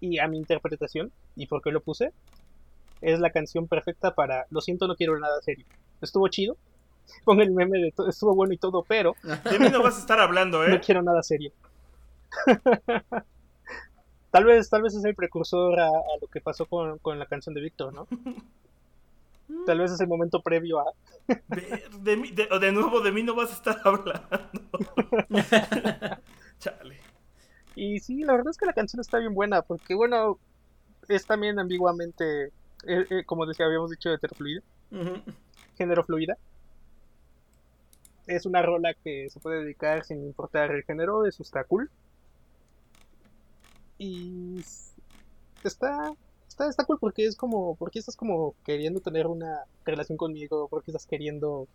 Y a mi interpretación, y por qué lo puse, es la canción perfecta para Lo siento, no quiero nada serio. Estuvo chido. Pon el meme de todo, estuvo bueno y todo, pero De mí no vas a estar hablando, no ¿eh? quiero nada serio. tal vez, tal vez es el precursor a, a lo que pasó con, con la canción de Víctor, ¿no? Tal vez es el momento previo a, De, de mí- de- de nuevo, de mí no vas a estar hablando. Chale. Y sí, la verdad es que la canción está bien buena, porque bueno, es también ambiguamente, eh, eh, como decía, habíamos dicho, heterofluida, Ujú. género fluida. Es una rola que se puede dedicar sin importar el género, eso está cool. Y está, está, está cool porque es como, porque estás como queriendo tener una relación conmigo, porque estás queriendo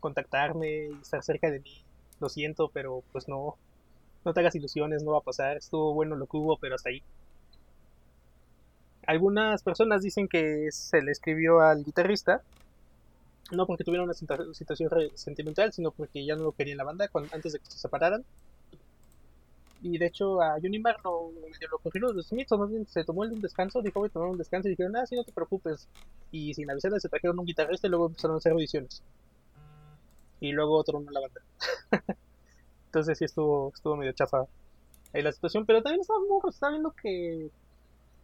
contactarme y estar cerca de mí. Lo siento, pero pues no, no te hagas ilusiones, no va a pasar. Estuvo bueno lo que hubo, pero hasta ahí. Algunas personas dicen que se le escribió al guitarrista, no porque tuviera una situa- situación sentimental, sino porque ya no lo quería en la banda antes de que se separaran. Y de hecho a Johnny Marr no medio lo corrieron los Smiths, o más bien se tomó el descanso, dijo voy a tomar un descanso y dijeron, ah, sí, no te preocupes. Y sin avisarles se trajeron un guitarrista y luego empezaron a hacer audiciones. Y luego otro no la banda. Entonces sí estuvo, estuvo medio chafa ahí la situación, pero también estaba, muy- estaba viendo que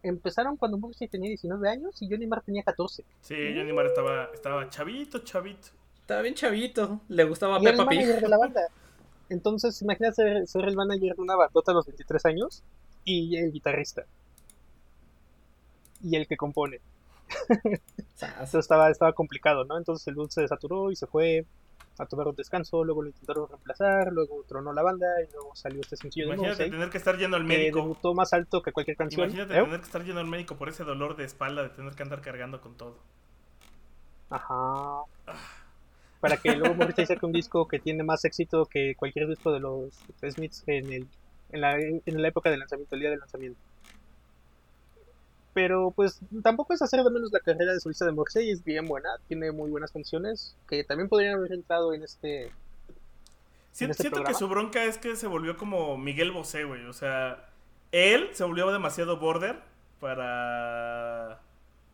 empezaron cuando Morrissey tenía 19 años y Johnny Marr tenía 14. Sí, Johnny Marr estaba, estaba chavito, chavito. Estaba bien chavito. Le gustaba y era el Peppa manager Pig. de la banda. Entonces, imagínate ser, ser el manager de una bandota a los 23 años y el guitarrista. Y el que compone. Entonces estaba, estaba complicado, ¿no? Entonces el dude se saturó y se fue a tomar un descanso, luego lo intentaron reemplazar, luego tronó la banda y luego salió este sencillo de Imagínate tener que estar yendo al que médico. debutó más alto que cualquier canción. Imagínate ¿eh? tener que estar yendo al médico por ese dolor de espalda de tener que andar cargando con todo. Ajá. Para que luego Morrissey saque un disco que tiene más éxito que cualquier disco de los Smiths en, el, en, la, en la época del lanzamiento, el día del lanzamiento. Pero pues tampoco es hacer de menos la carrera de solista de Morrissey, es bien buena, tiene muy buenas canciones que también podrían haber entrado en este... Este siento que su bronca es que se volvió como Miguel Bosé, güey. O sea, él se volvió demasiado border para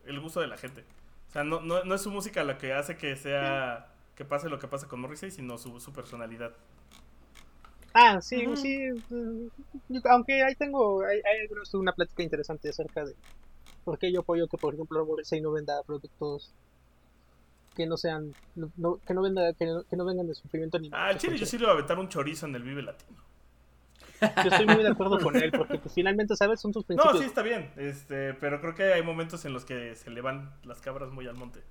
el gusto de la gente. O sea, no, no, no es su música la que hace que sea que pase lo que pasa con Morrissey, sino su, su personalidad. Ah, sí, sí, mm, aunque ahí tengo, hay, hay una plática interesante acerca de por qué yo apoyo que, por ejemplo, Morrissey no venda productos que no sean, no- no- que no venda, que no, que no vengan de sufrimiento animal. Ah, chile yo sí le voy a aventar un chorizo en el Vive Latino. Yo estoy muy de acuerdo con él, porque pues, finalmente, ¿sabes? Son sus No, principios. sí está bien, este, pero creo que hay momentos en los que se le van las cabras muy al monte.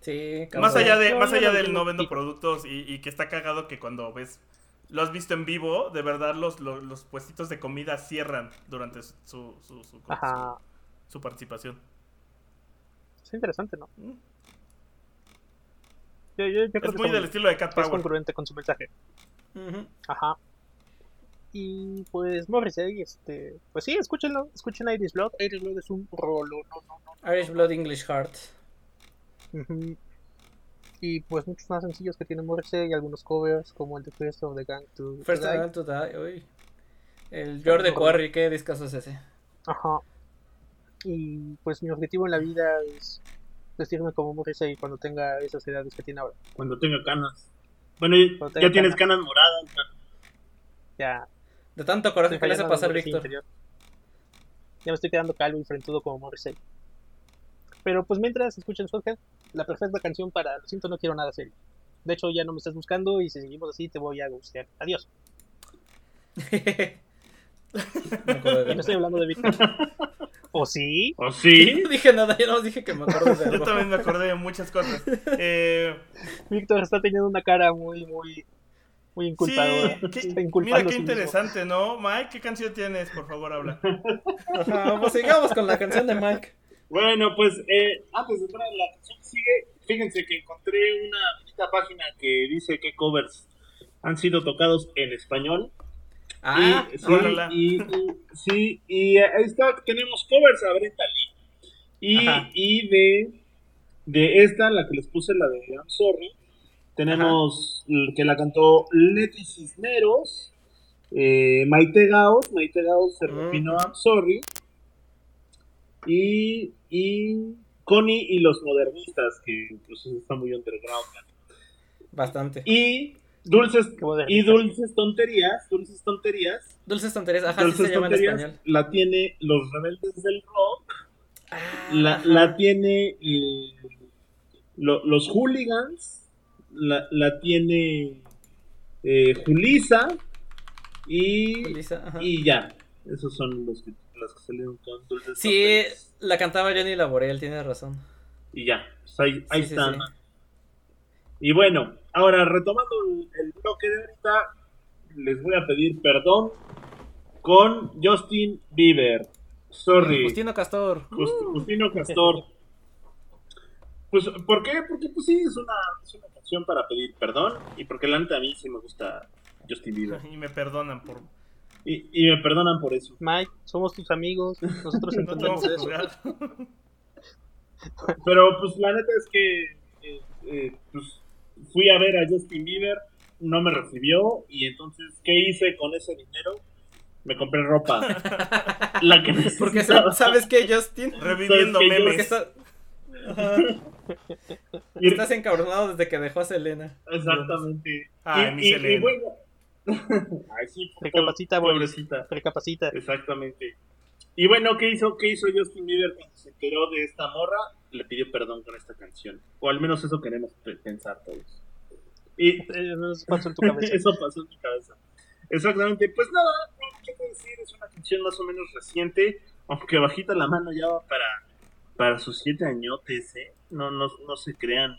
Sí, Más allá de, más allá del no vendo productos y, y que está cagado que cuando ves, lo has visto en vivo, de verdad los, los, los puestitos de comida cierran durante su, su, su, su- Ajá, su- su participación. es interesante, ¿no? Mm. Yo, yo- yo creo Es muy del estilo de Cat que es Power. congruente con su mensaje. Ajá. Y pues Morrissey, este, pues sí, escúchenlo, escuchen Iris Blood. Iris Blood es un rolo, no, no, no. Irish Blood English Heart. Y pues muchos más sencillos que tiene Morrissey y algunos covers como el de First of the Gang to, First of all to die. Uy. El George de Quarry, qué discazo es ese. Ajá. Y pues mi objetivo en la vida es vestirme como Morrissey cuando tenga esas edades que tiene ahora. Cuando tenga canas. Bueno, ya, Cuando ya tenga tienes canas. canas moradas. man. Ya, De tanto coraje que le hace pasar Víctor. interior. Ya me estoy quedando calvo y frentudo como Morrissey. Pero pues mientras escuchen Spothead, la perfecta canción para Lo siento, no quiero nada serio. De hecho, ya no me estás buscando y si seguimos así te voy a gustear. Adiós. Me acuerdo de Y no estoy hablando de Víctor. ¿O sí? ¿O sí? No dije nada, yo no dije que me acuerdo de Yo algo. también me acordé de muchas cosas. Eh, Víctor está teniendo una cara muy, muy, muy inculpadora. sí, qué- Está mira qué mismo. interesante, ¿no? Mike, ¿qué canción tienes? Por favor, habla. Ajá, pues sigamos con la canción de Mike. Bueno, pues eh, antes de entrar en la canción sigue, fíjense que encontré una bonita página que dice qué covers han sido tocados en español. Ah, y, sí, y, y- sí, y ahí está, tenemos covers a Brenda Lee. Y, Ajá. y de, de esta, la que les puse, la de I'm Sorry, tenemos que la cantó Leti Cisneros, eh, Maite Gaos, Maite Gaos se Mm. I'm Sorry, y, y Connie y los modernistas, que pues está muy underground. bastante. Y dulces, y dulces tonterías, dulces tonterías. Dulces tonterías, ajá, sí Dulces se llama en español. la tiene Los Rebeldes del Rock, Ah, la, la tiene eh, lo- Los Hooligans, la, la tiene eh, Julisa y, Julissa, ajá. y ya. Esos son los que, los que salieron con Dulces Sí, la cantaba Johnny Laborel, tienes razón. Y ya, pues ahí, ahí Sí, sí, están. sí. Y bueno, ahora retomando el, el bloque de ahorita, les voy a pedir perdón con Justin Bieber. Sorry. Justino Castor. Just- Justino Castor. Pues, ¿por qué? Porque pues sí, es una, es una canción para pedir perdón y porque la neta a mí sí me gusta Justin Bieber. Y me perdonan por. Y, y me perdonan por eso. Mike, somos tus amigos. Nosotros No entendemos a eso. Pero pues la neta es que eh, eh, pues, fui a ver a Justin Bieber, no me recibió y entonces, ¿qué hice con ese dinero? Me compré ropa. la que Porque necesitaba. sa- sabes que Justin, Reviviendo porque memes. está- Ajá, Y- estás encabronado desde que dejó a Selena. Exactamente. Ay, y, mi y- y bueno. Ay, sí, Recapacita, pobrecita. Recapacita. Exactamente. Y bueno, ¿qué hizo, ¿qué hizo Justin Bieber cuando se enteró de esta morra? Le pidió perdón con esta canción. O al menos eso queremos pe- pensar todos. Y Eh, Eso pasó en tu cabeza. eso pasó en mi cabeza. Exactamente. Pues nada, mucho que decir. Es una canción más o menos reciente. Aunque bajita la mano ya va para, para sus siete añotes, ¿eh? No, no, no se crean.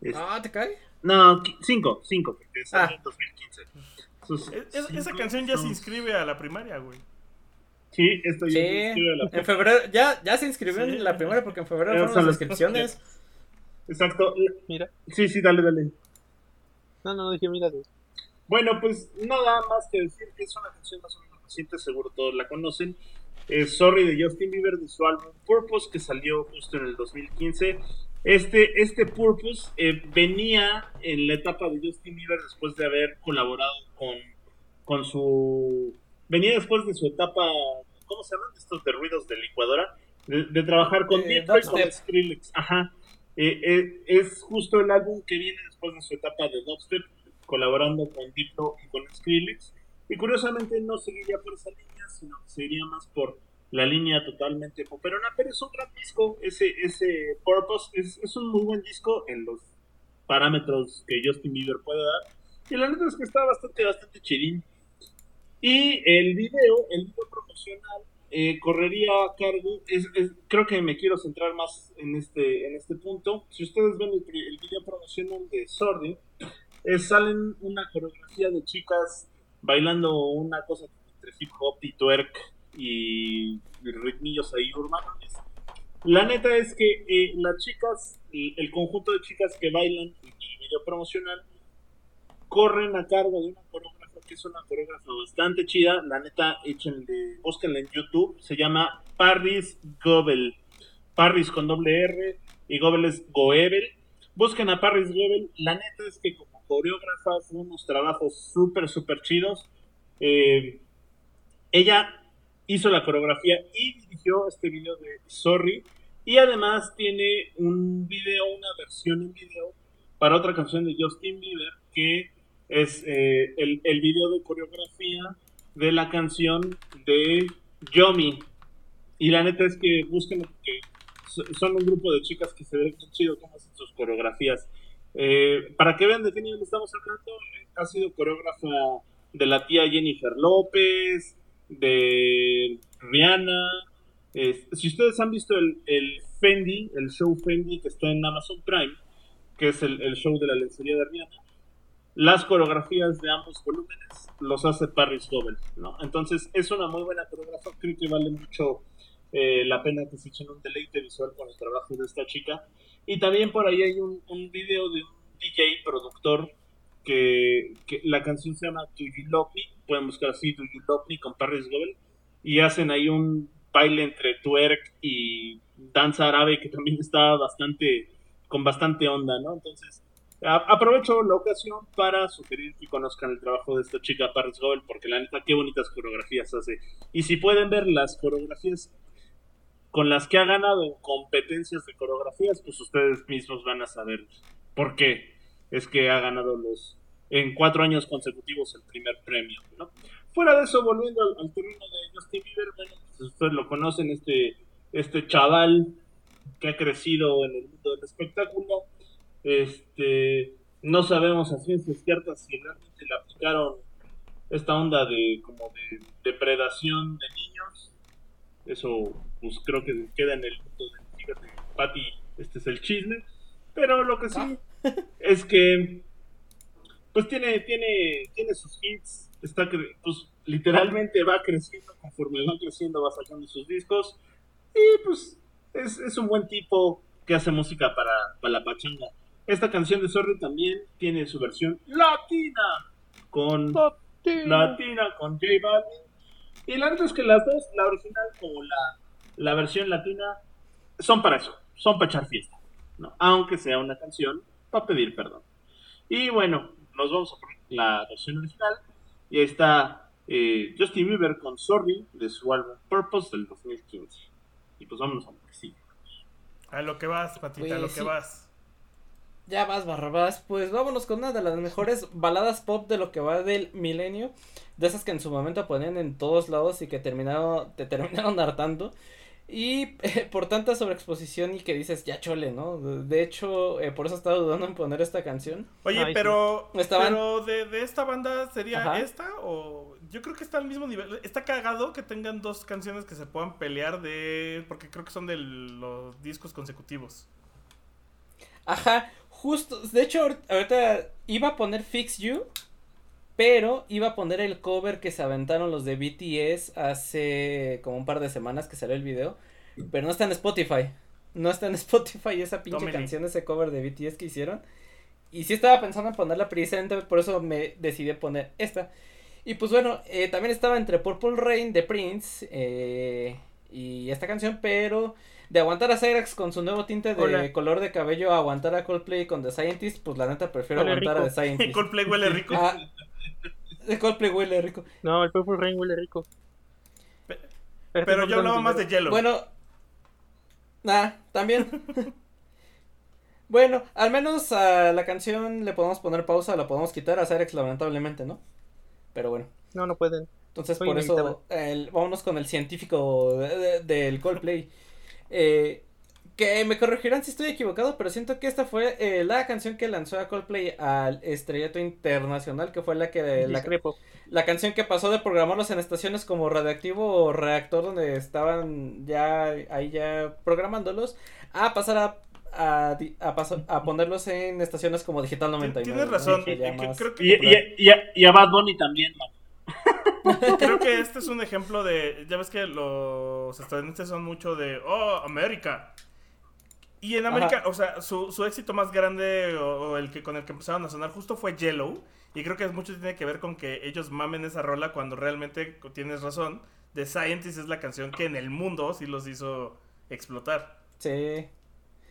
Es- Ah, ¿te cae? No, cinco, cinco, porque salió Ah. en 2015. Es- es- esa canción ya se inscribe a la primaria, güey. Sí, esto ya Sí, se inscribe a la- en febrero, ya, ya se inscribió Sí. en la primera porque en febrero Ya fueron las inscripciones. Exacto. Mira. Sí, sí, dale, dale. No, no, dije, mira. Bueno, pues nada más que decir que es una canción más o menos reciente, seguro todos la conocen. Sorry de Justin Bieber de su álbum Purpose, que salió justo en el 2015. Este, este Purpose eh, venía en la etapa de Justin Bieber después de haber colaborado con, con su... Venía después de su etapa, ¿cómo se llaman? Estos de ruidos de licuadora. De, de trabajar con Eh, Detroit, con. Skrillex. Ajá. Eh, eh, es justo el álbum que viene después de su etapa de dubstep, colaborando con Diplo y con Skrillex. Y curiosamente no seguiría por esa línea, sino que seguiría más por la línea totalmente poperona, pero es un gran disco. Ese, ese Purpose es, es un muy buen disco en los parámetros que Justin Bieber puede dar. Y la neta es que está bastante, bastante chidín. Y el video, el video promocional, eh, correría a cargo. Es, es- creo que me quiero centrar más en este, en este punto. Si ustedes ven el, video promocional de Sorry, eh, salen una coreografía de chicas bailando una cosa entre hip hop y twerk y ritmillos ahí urbanos. La neta es que eh, las chicas, el, conjunto de chicas que bailan en video promocional, corren a cargo de una coreógrafa que es una coreógrafa bastante chida. La neta, échenle, búsquenla en YouTube. Se llama Parris Gobel. Parris con doble R y Gobel es Goebel. Busquen a Parris Gobel. La neta es que como coreógrafa fue unos trabajos súper, súper chidos. Eh, ella hizo la coreografía y dirigió este video de Sorry. Y además tiene un video, una versión en video para otra canción de Justin Bieber que es eh, el, el video de coreografía de la canción de Yomi. Y la neta es que busquen porque so- son un grupo de chicas que se ven chido cómo hacen sus coreografías. Eh, para que vean de qué nivel estamos hablando, eh, ha sido coreógrafa de la tía Jennifer López, de Rihanna. Es- si ustedes han visto el, el Fendi, el show Fendi que está en Amazon Prime, que es el, el show de la lencería de Rihanna, las coreografías de ambos volúmenes los hace Paris Goebel, ¿no? Entonces es una muy buena coreógrafa, creo que vale mucho eh, la pena que se echen un deleite visual con el trabajo de esta chica. Y también por ahí hay un, un video de un DJ productor que, la canción se llama Do You Love Me, pueden buscar así Do You Love Me con Paris Goebel y hacen ahí un baile entre twerk y danza árabe que también está bastante con bastante onda, ¿no? Entonces aprovecho la ocasión para sugerir que conozcan el trabajo de esta chica Paris Goebel porque la neta qué bonitas coreografías hace. Y si pueden ver las coreografías con las que ha ganado en competencias de coreografías, pues ustedes mismos van a saber por qué es que ha ganado los en cuatro años consecutivos el primer premio, ¿no? Fuera de eso, volviendo al, al terreno de Justin Bieber, bueno, pues ustedes lo conocen, este, este chaval que ha crecido en el mundo del espectáculo, este, no sabemos a ciencias ciertas si realmente le aplicaron esta onda de como de depredación de niños, eso pues creo que queda en el mundo de fíjate, Patty, este es el chisme, pero lo que sí es que pues tiene, tiene, tiene sus hits, está cre- pues literalmente va creciendo, conforme va creciendo va sacando sus discos, y pues es, es un buen tipo que hace música para, para la pachanga. Esta canción de Sorry también tiene su versión latina con latina con J Balvin. Y la verdad es que las dos, la original como la, la versión latina, son para eso, son para echar fiesta, ¿no? Aunque sea una canción para pedir perdón. Y bueno, nos vamos a poner la versión original. Y ahí está eh, Justin Bieber con Sorry de su álbum Purpose del 2015. Y pues vámonos a lo que sigue. A lo que vas, Patita, a lo Pues que vas. Ya vas, Barrabás. Pues vámonos con una de las mejores baladas pop de lo que va del milenio. De esas que en su momento ponían en todos lados y que terminaron, te terminaron hartando. Y eh, por tanta sobreexposición y que dices, ya chole, ¿no? De hecho, eh, por eso estaba dudando en poner esta canción. Oye, Ay, sí. pero, Estaban- pero de, de esta banda sería Ajá. esta o yo creo que está al mismo nivel. Está cagado que tengan dos canciones que se puedan pelear de porque creo que son de los discos consecutivos. Ajá, justo. De hecho, ahor- ahorita iba a poner Fix You. Pero iba a poner el cover que se aventaron los de BTS hace como un par de semanas que salió el video. Pero no está en Spotify. No está en Spotify esa pinche canción, ese cover de BTS que hicieron. Y sí estaba pensando en ponerla precisamente, por eso me decidí poner esta. Y pues bueno, eh, también estaba entre Purple Rain de Prince eh, y esta canción, pero de aguantar a Cyrax con su nuevo tinte de Hola. color de cabello a aguantar a Coldplay con The Scientist, pues la neta prefiero Huele aguantar a. The Scientist. Coldplay huele rico. Ah, de Coldplay huele rico. No, el Purple Rain huele rico. Pe- Pero, Pero yo hablaba más de Yellow. Bueno, nah, también. bueno, al menos a la canción le podemos poner pausa, la podemos quitar a Cyrex lamentablemente, ¿no? Pero bueno. No, no pueden. Entonces, por eso, el- vámonos con el científico de- de- del Coldplay. Eh, que me corregirán si estoy equivocado, pero siento que esta fue eh, la canción que lanzó a Coldplay al estrellato internacional, que fue la que la, canción que pasó de programarlos en estaciones como Radioactivo o Reactor, donde estaban ya ahí ya programándolos, a pasar a a, a, paso- a ponerlos en estaciones como Digital 99. Tienes ¿no? razón. Que ya y que más creo, que, Y, y, y, a- y a Bad Bunny también, creo que este es un ejemplo de. Ya ves que los estadounidenses son mucho de. Oh, América. Y en América, Ajá. o sea, su, su éxito más grande o, o el que con el que empezaron a sonar justo fue Yellow. Y creo que mucho tiene que ver con que ellos mamen esa rola cuando realmente tienes razón. The Scientist es la canción que en el mundo sí los hizo explotar. Sí.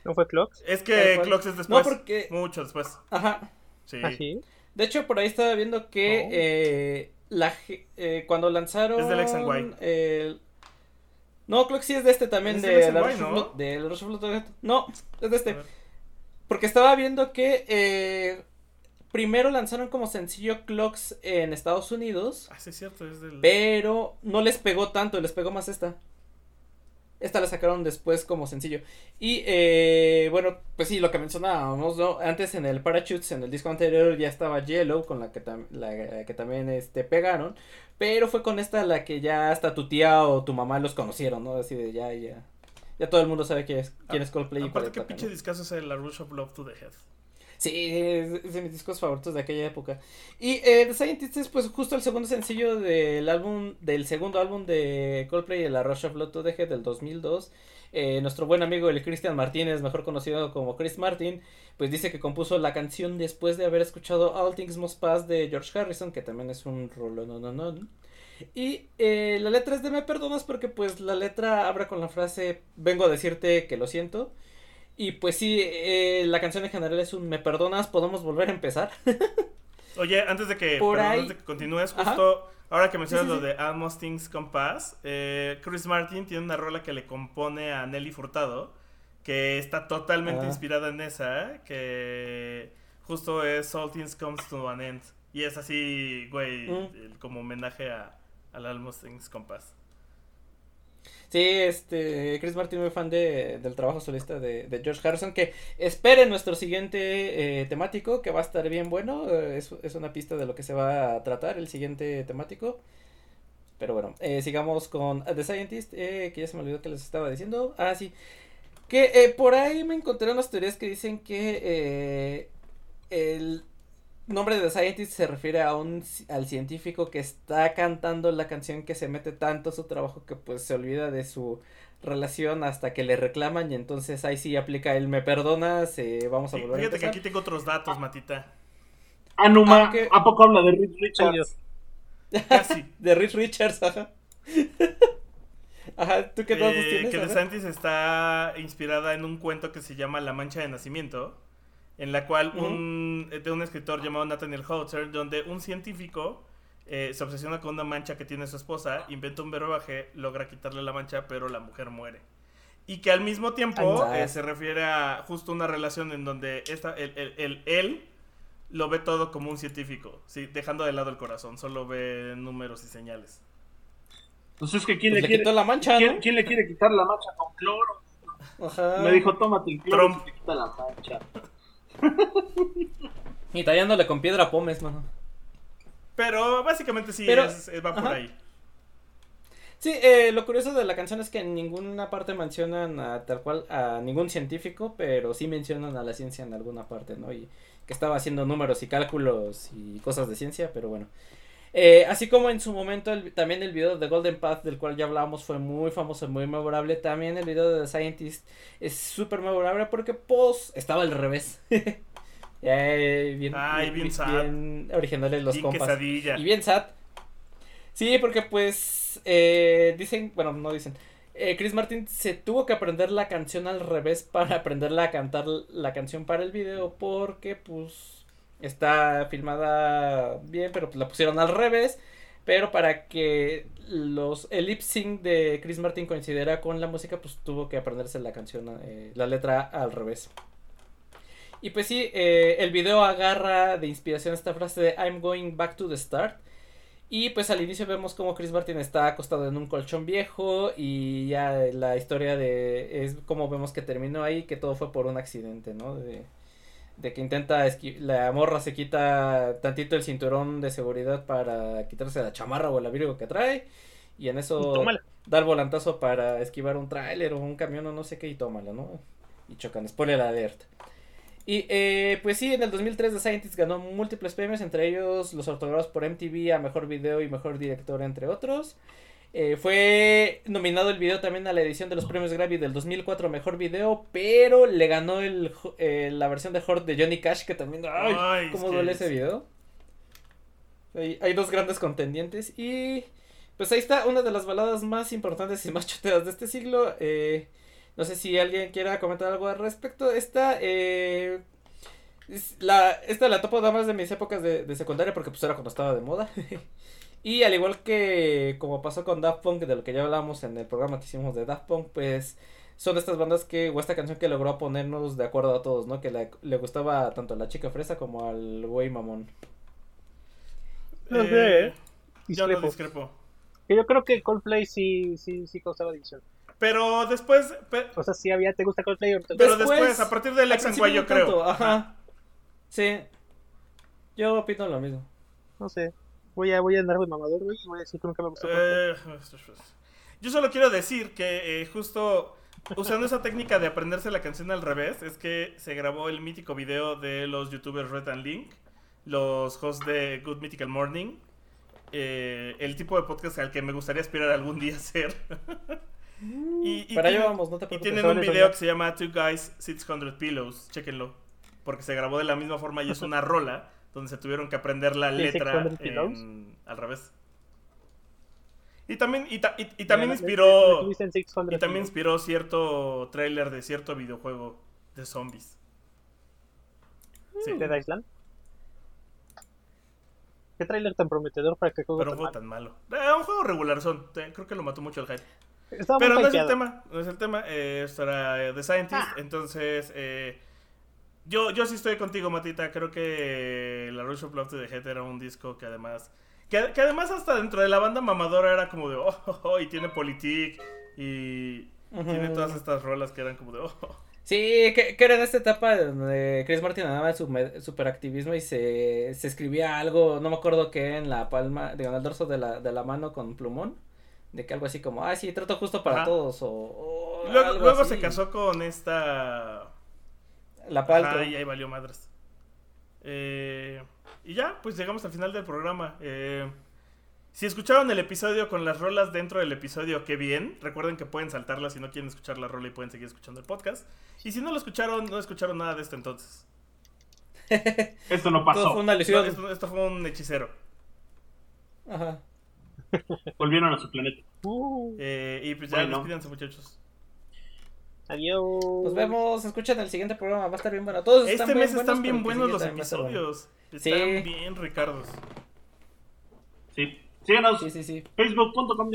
¿No fue Clocks? Es que. Clocks es después. No, porque- Mucho después. Ajá. Sí. ¿Ah, sí? De hecho, por ahí estaba viendo que Oh. eh, la, eh, cuando lanzaron... Es del X and Y. el- No, creo que sí es de este también, Es de and la Y, Rush of ¿no? Blood- del Rush of Blood. No, es de este. Porque estaba viendo que... eh, primero lanzaron como sencillo Clocks en Estados Unidos, Ah, sí, es cierto, es del. pero no les pegó tanto, les pegó más esta. Esta la sacaron después como sencillo. Y eh, bueno, pues sí, lo que mencionábamos, ¿no? Antes en el Parachutes, en el disco anterior ya estaba Yellow, con la que, tam- la que también este, pegaron. Pero fue con esta la que ya hasta tu tía o tu mamá los conocieron, ¿no? Así de ya, ya. Ya todo el mundo sabe quién es, quién es Coldplay y Aparte, que toca, pinche discazo es el La Rush of Love to the Head. Sí, es, de mis discos favoritos de aquella época. Y eh, The Scientists es pues justo el segundo sencillo del álbum, del segundo álbum de Coldplay, La Rush of Love to del 2002. Eh, nuestro buen amigo el Cristian Martínez, mejor conocido como Chris Martin, pues dice que compuso la canción después de haber escuchado All Things Must Pass de George Harrison, que también es un rollo no no no. Y eh, la letra es de me perdonas porque pues la letra abre con la frase vengo a decirte que lo siento. Y pues sí, eh, la canción en general es un me perdonas, podemos volver a empezar. Oye, antes de que, Por perdón, ahí- antes de que continúes, Ajá. justo ahora que mencionas Sí, sí, lo de Almost Things Come Pass, eh, Chris Martin tiene una rola que le compone a Nelly Furtado, que está totalmente Ah. inspirada en esa, que justo es All Things Comes to an End. Y es así, güey, Mm. como homenaje a, al Almost Things Come Pass. Sí, este, Chris Martin muy fan de, del trabajo solista de, de George Harrison, que esperen nuestro siguiente eh, temático, que va a estar bien bueno, eh, es, es una pista de lo que se va a tratar el siguiente temático. Pero bueno, eh, sigamos con The Scientist, eh, que ya se me olvidó que les estaba diciendo. Ah, sí. Que por ahí me encontré unas teorías que dicen que el nombre de The Scientist se refiere a un, al científico que está cantando la canción que se mete tanto a su trabajo que pues se olvida de su relación hasta que le reclaman y entonces ahí sí aplica el me perdonas, eh, vamos a Sí, volver a fíjate que aquí tengo otros datos, Matita. Anuma, Aunque- ¿a poco habla de Rich Richards? Casi. De Rich Richards, ajá. ajá, ¿tú qué datos Eh, tienes? que The. Scientist está inspirada en un cuento que se llama La Mancha de Nacimiento, en la cual un, de un escritor llamado Nathaniel Hauser, donde un científico eh, se obsesiona con una mancha que tiene su esposa, inventa un verbaje, logra quitarle la mancha, pero la mujer muere. Y que al mismo tiempo eh, se refiere a justo una relación en donde esta, el, el- el- él lo ve todo como un científico, ¿sí? dejando de lado el corazón, solo ve números y señales. Pues es que ¿quién, Pues le, le quiere, quitó la mancha, ¿quién, ¿no? quién le quiere quitar la mancha con cloro? Ajá. Me dijo, tómate el cloro Trump. y te quita la mancha. Y tallándole con piedra pomes, mano. Pero básicamente sí, Pero- es- es- va por ajá. ahí. Sí, eh, lo curioso de la canción es que en ninguna parte mencionan a, tal cual a ningún científico, pero sí mencionan a la ciencia en alguna parte, ¿no? Y que estaba haciendo números y cálculos y cosas de ciencia, pero bueno. Eh, así como en su momento el- también el video de Golden Path, del cual ya hablábamos, fue muy famoso, muy memorable, también el video de The Scientist es súper memorable porque pues estaba al revés. Eh, bien, Ay, bien sad. bien originales los Bien compas. quesadilla. Y bien sad. Sí, porque pues eh, dicen, bueno, no dicen. eh, Chris Martin se tuvo que aprender la canción al revés para aprenderla a cantar la canción para el video porque pues está filmada bien, pero pues la pusieron al revés. Pero para que los el de Chris Martin coincidiera con la música, pues tuvo que aprenderse la canción, eh, la letra al revés. Y pues sí, eh, el video agarra de inspiración esta frase de I'm going back to the start. Y pues al inicio vemos como Chris Martin está acostado en un colchón viejo y ya la historia de es como vemos que terminó ahí, que todo fue por un accidente, ¿no? De, de que intenta la morra se quita tantito el cinturón de seguridad para quitarse la chamarra o el abrigo que trae y en eso Tómala. da el volantazo para esquivar un tráiler o un camión o no sé qué y tómala, ¿no? Y chocan, spoiler alert. Y eh, pues sí, en el 2003 The Scientist ganó múltiples premios, entre ellos los otorgados por MTV a Mejor Video y Mejor Director, entre otros. Eh, fue nominado el video también a la edición de los premios Grammy del 2004 Mejor Video, pero le ganó el, eh, la versión de Hort de Johnny Cash, que también... ¡Ay! ¿Cómo duele ese video? Hay, hay dos grandes contendientes y... Pues ahí está una de las baladas más importantes y más choteadas de este siglo. eh, no sé si alguien quiera comentar algo al respecto. Esta, es la, esta la topo nada más de mis épocas de, de secundaria porque pues era cuando estaba de moda. y al igual que como pasó con Daft Punk, de lo que ya hablamos en el programa que hicimos de Daft Punk, pues son estas bandas que, o esta canción que logró ponernos de acuerdo a todos, ¿no? Que le, le gustaba tanto a la chica fresa como al güey mamón. No Eh, sé, ¿eh? Yo no Discrepo. Yo creo que Coldplay sí, sí, sí causaba división. Pero después, pe- O sea, si había, ¿te gusta Coldplay pero después, a partir del Ex and principio Why, yo creo. Ajá. Sí. Yo opino lo mismo. No sé. Voy a, voy a andar de mamador, güey. y Voy a decir que nunca me gustó. Eh, yo solo quiero decir que eh, justo usando esa técnica de aprenderse la canción al revés, es que se grabó el mítico video de los youtubers Red and Link, los hosts de Good Mythical Morning, eh, el tipo de podcast al que me gustaría aspirar algún día a ser. y, y Para tienen- vamos, no te y tienen un video que se llama Two Guys 600 Pillows, chéquenlo, porque se grabó de la misma forma y es una rola donde se tuvieron que aprender la ¿Sí, letra 600 Pillows? en- al revés. Y también, y, ta- y- y también inspiró me- me tuviste en 600 y también inspiró cierto tráiler de cierto videojuego de zombies. Sí, ¿De Island? ¿Qué tráiler tan prometedor para que juego pero tan fue mal? tan malo. Eh, un juego regular son, creo que lo mató mucho el hype. Estaba Pero no es el tema, no es el tema. eh, esto era eh, The Scientist. Ah. Entonces, eh, yo, yo sí estoy contigo, Matita. Creo que la Rush of Love to the Head era un disco que además. Que, que además, hasta dentro de la banda mamadora era como de. Oh, oh, oh", y tiene Politic. Y tiene todas estas rolas que eran como de. Oh, oh". Sí, que, que era en esta etapa donde Chris Martin andaba en superactivismo y se, se escribía algo, no me acuerdo qué, en la palma, digo, en el dorso de la, de la mano con plumón, de que algo así como, ah, sí, trato justo para Ajá. todos, o, o Luego, luego se casó con esta. La palta. y ahí valió madres. Eh, y ya, pues llegamos al final del programa. Eh, si escucharon el episodio con las rolas dentro del episodio, qué bien. Recuerden que pueden saltarlas si no quieren escuchar la rola y pueden seguir escuchando el podcast. Y si no lo escucharon, no escucharon nada de esto entonces. Esto no pasó. fue una No, esto, esto fue un hechicero. Ajá. Volvieron a su planeta. Uh, Eh, y pues ya, Bueno. despídanse muchachos. Adiós. Nos vemos, escuchen el siguiente programa, va a estar bien bueno. Todos están Este bien mes están bien buenos los episodios. Sí. Están bien, Ricardos. Sí. Síganos. Sí, sí, sí. Facebook.com.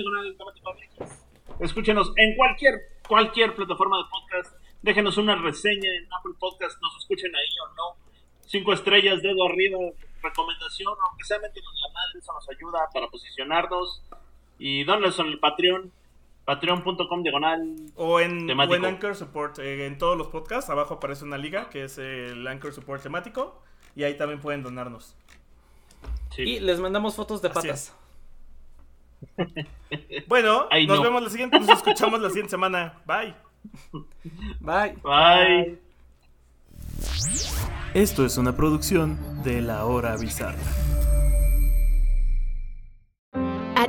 Escúchenos en cualquier, cualquier plataforma de podcast. Déjenos una reseña en Apple Podcast. Nos escuchen ahí o no. Cinco estrellas, dedo arriba, recomendación. Aunque sea metiendo la madre, eso nos ayuda para posicionarnos. Y dónles en el Patreon. Patreon.com diagonal. O en, o en Anchor Support, eh, en todos los podcasts, abajo aparece una liga que es el Anchor Support temático. Y ahí también pueden donarnos. Sí. Y les mandamos fotos de patas. Bueno, Ay, nos no. vemos la siguiente, nos escuchamos la siguiente semana. Bye. Bye. Bye. Esto es una producción de La Hora Bizarra.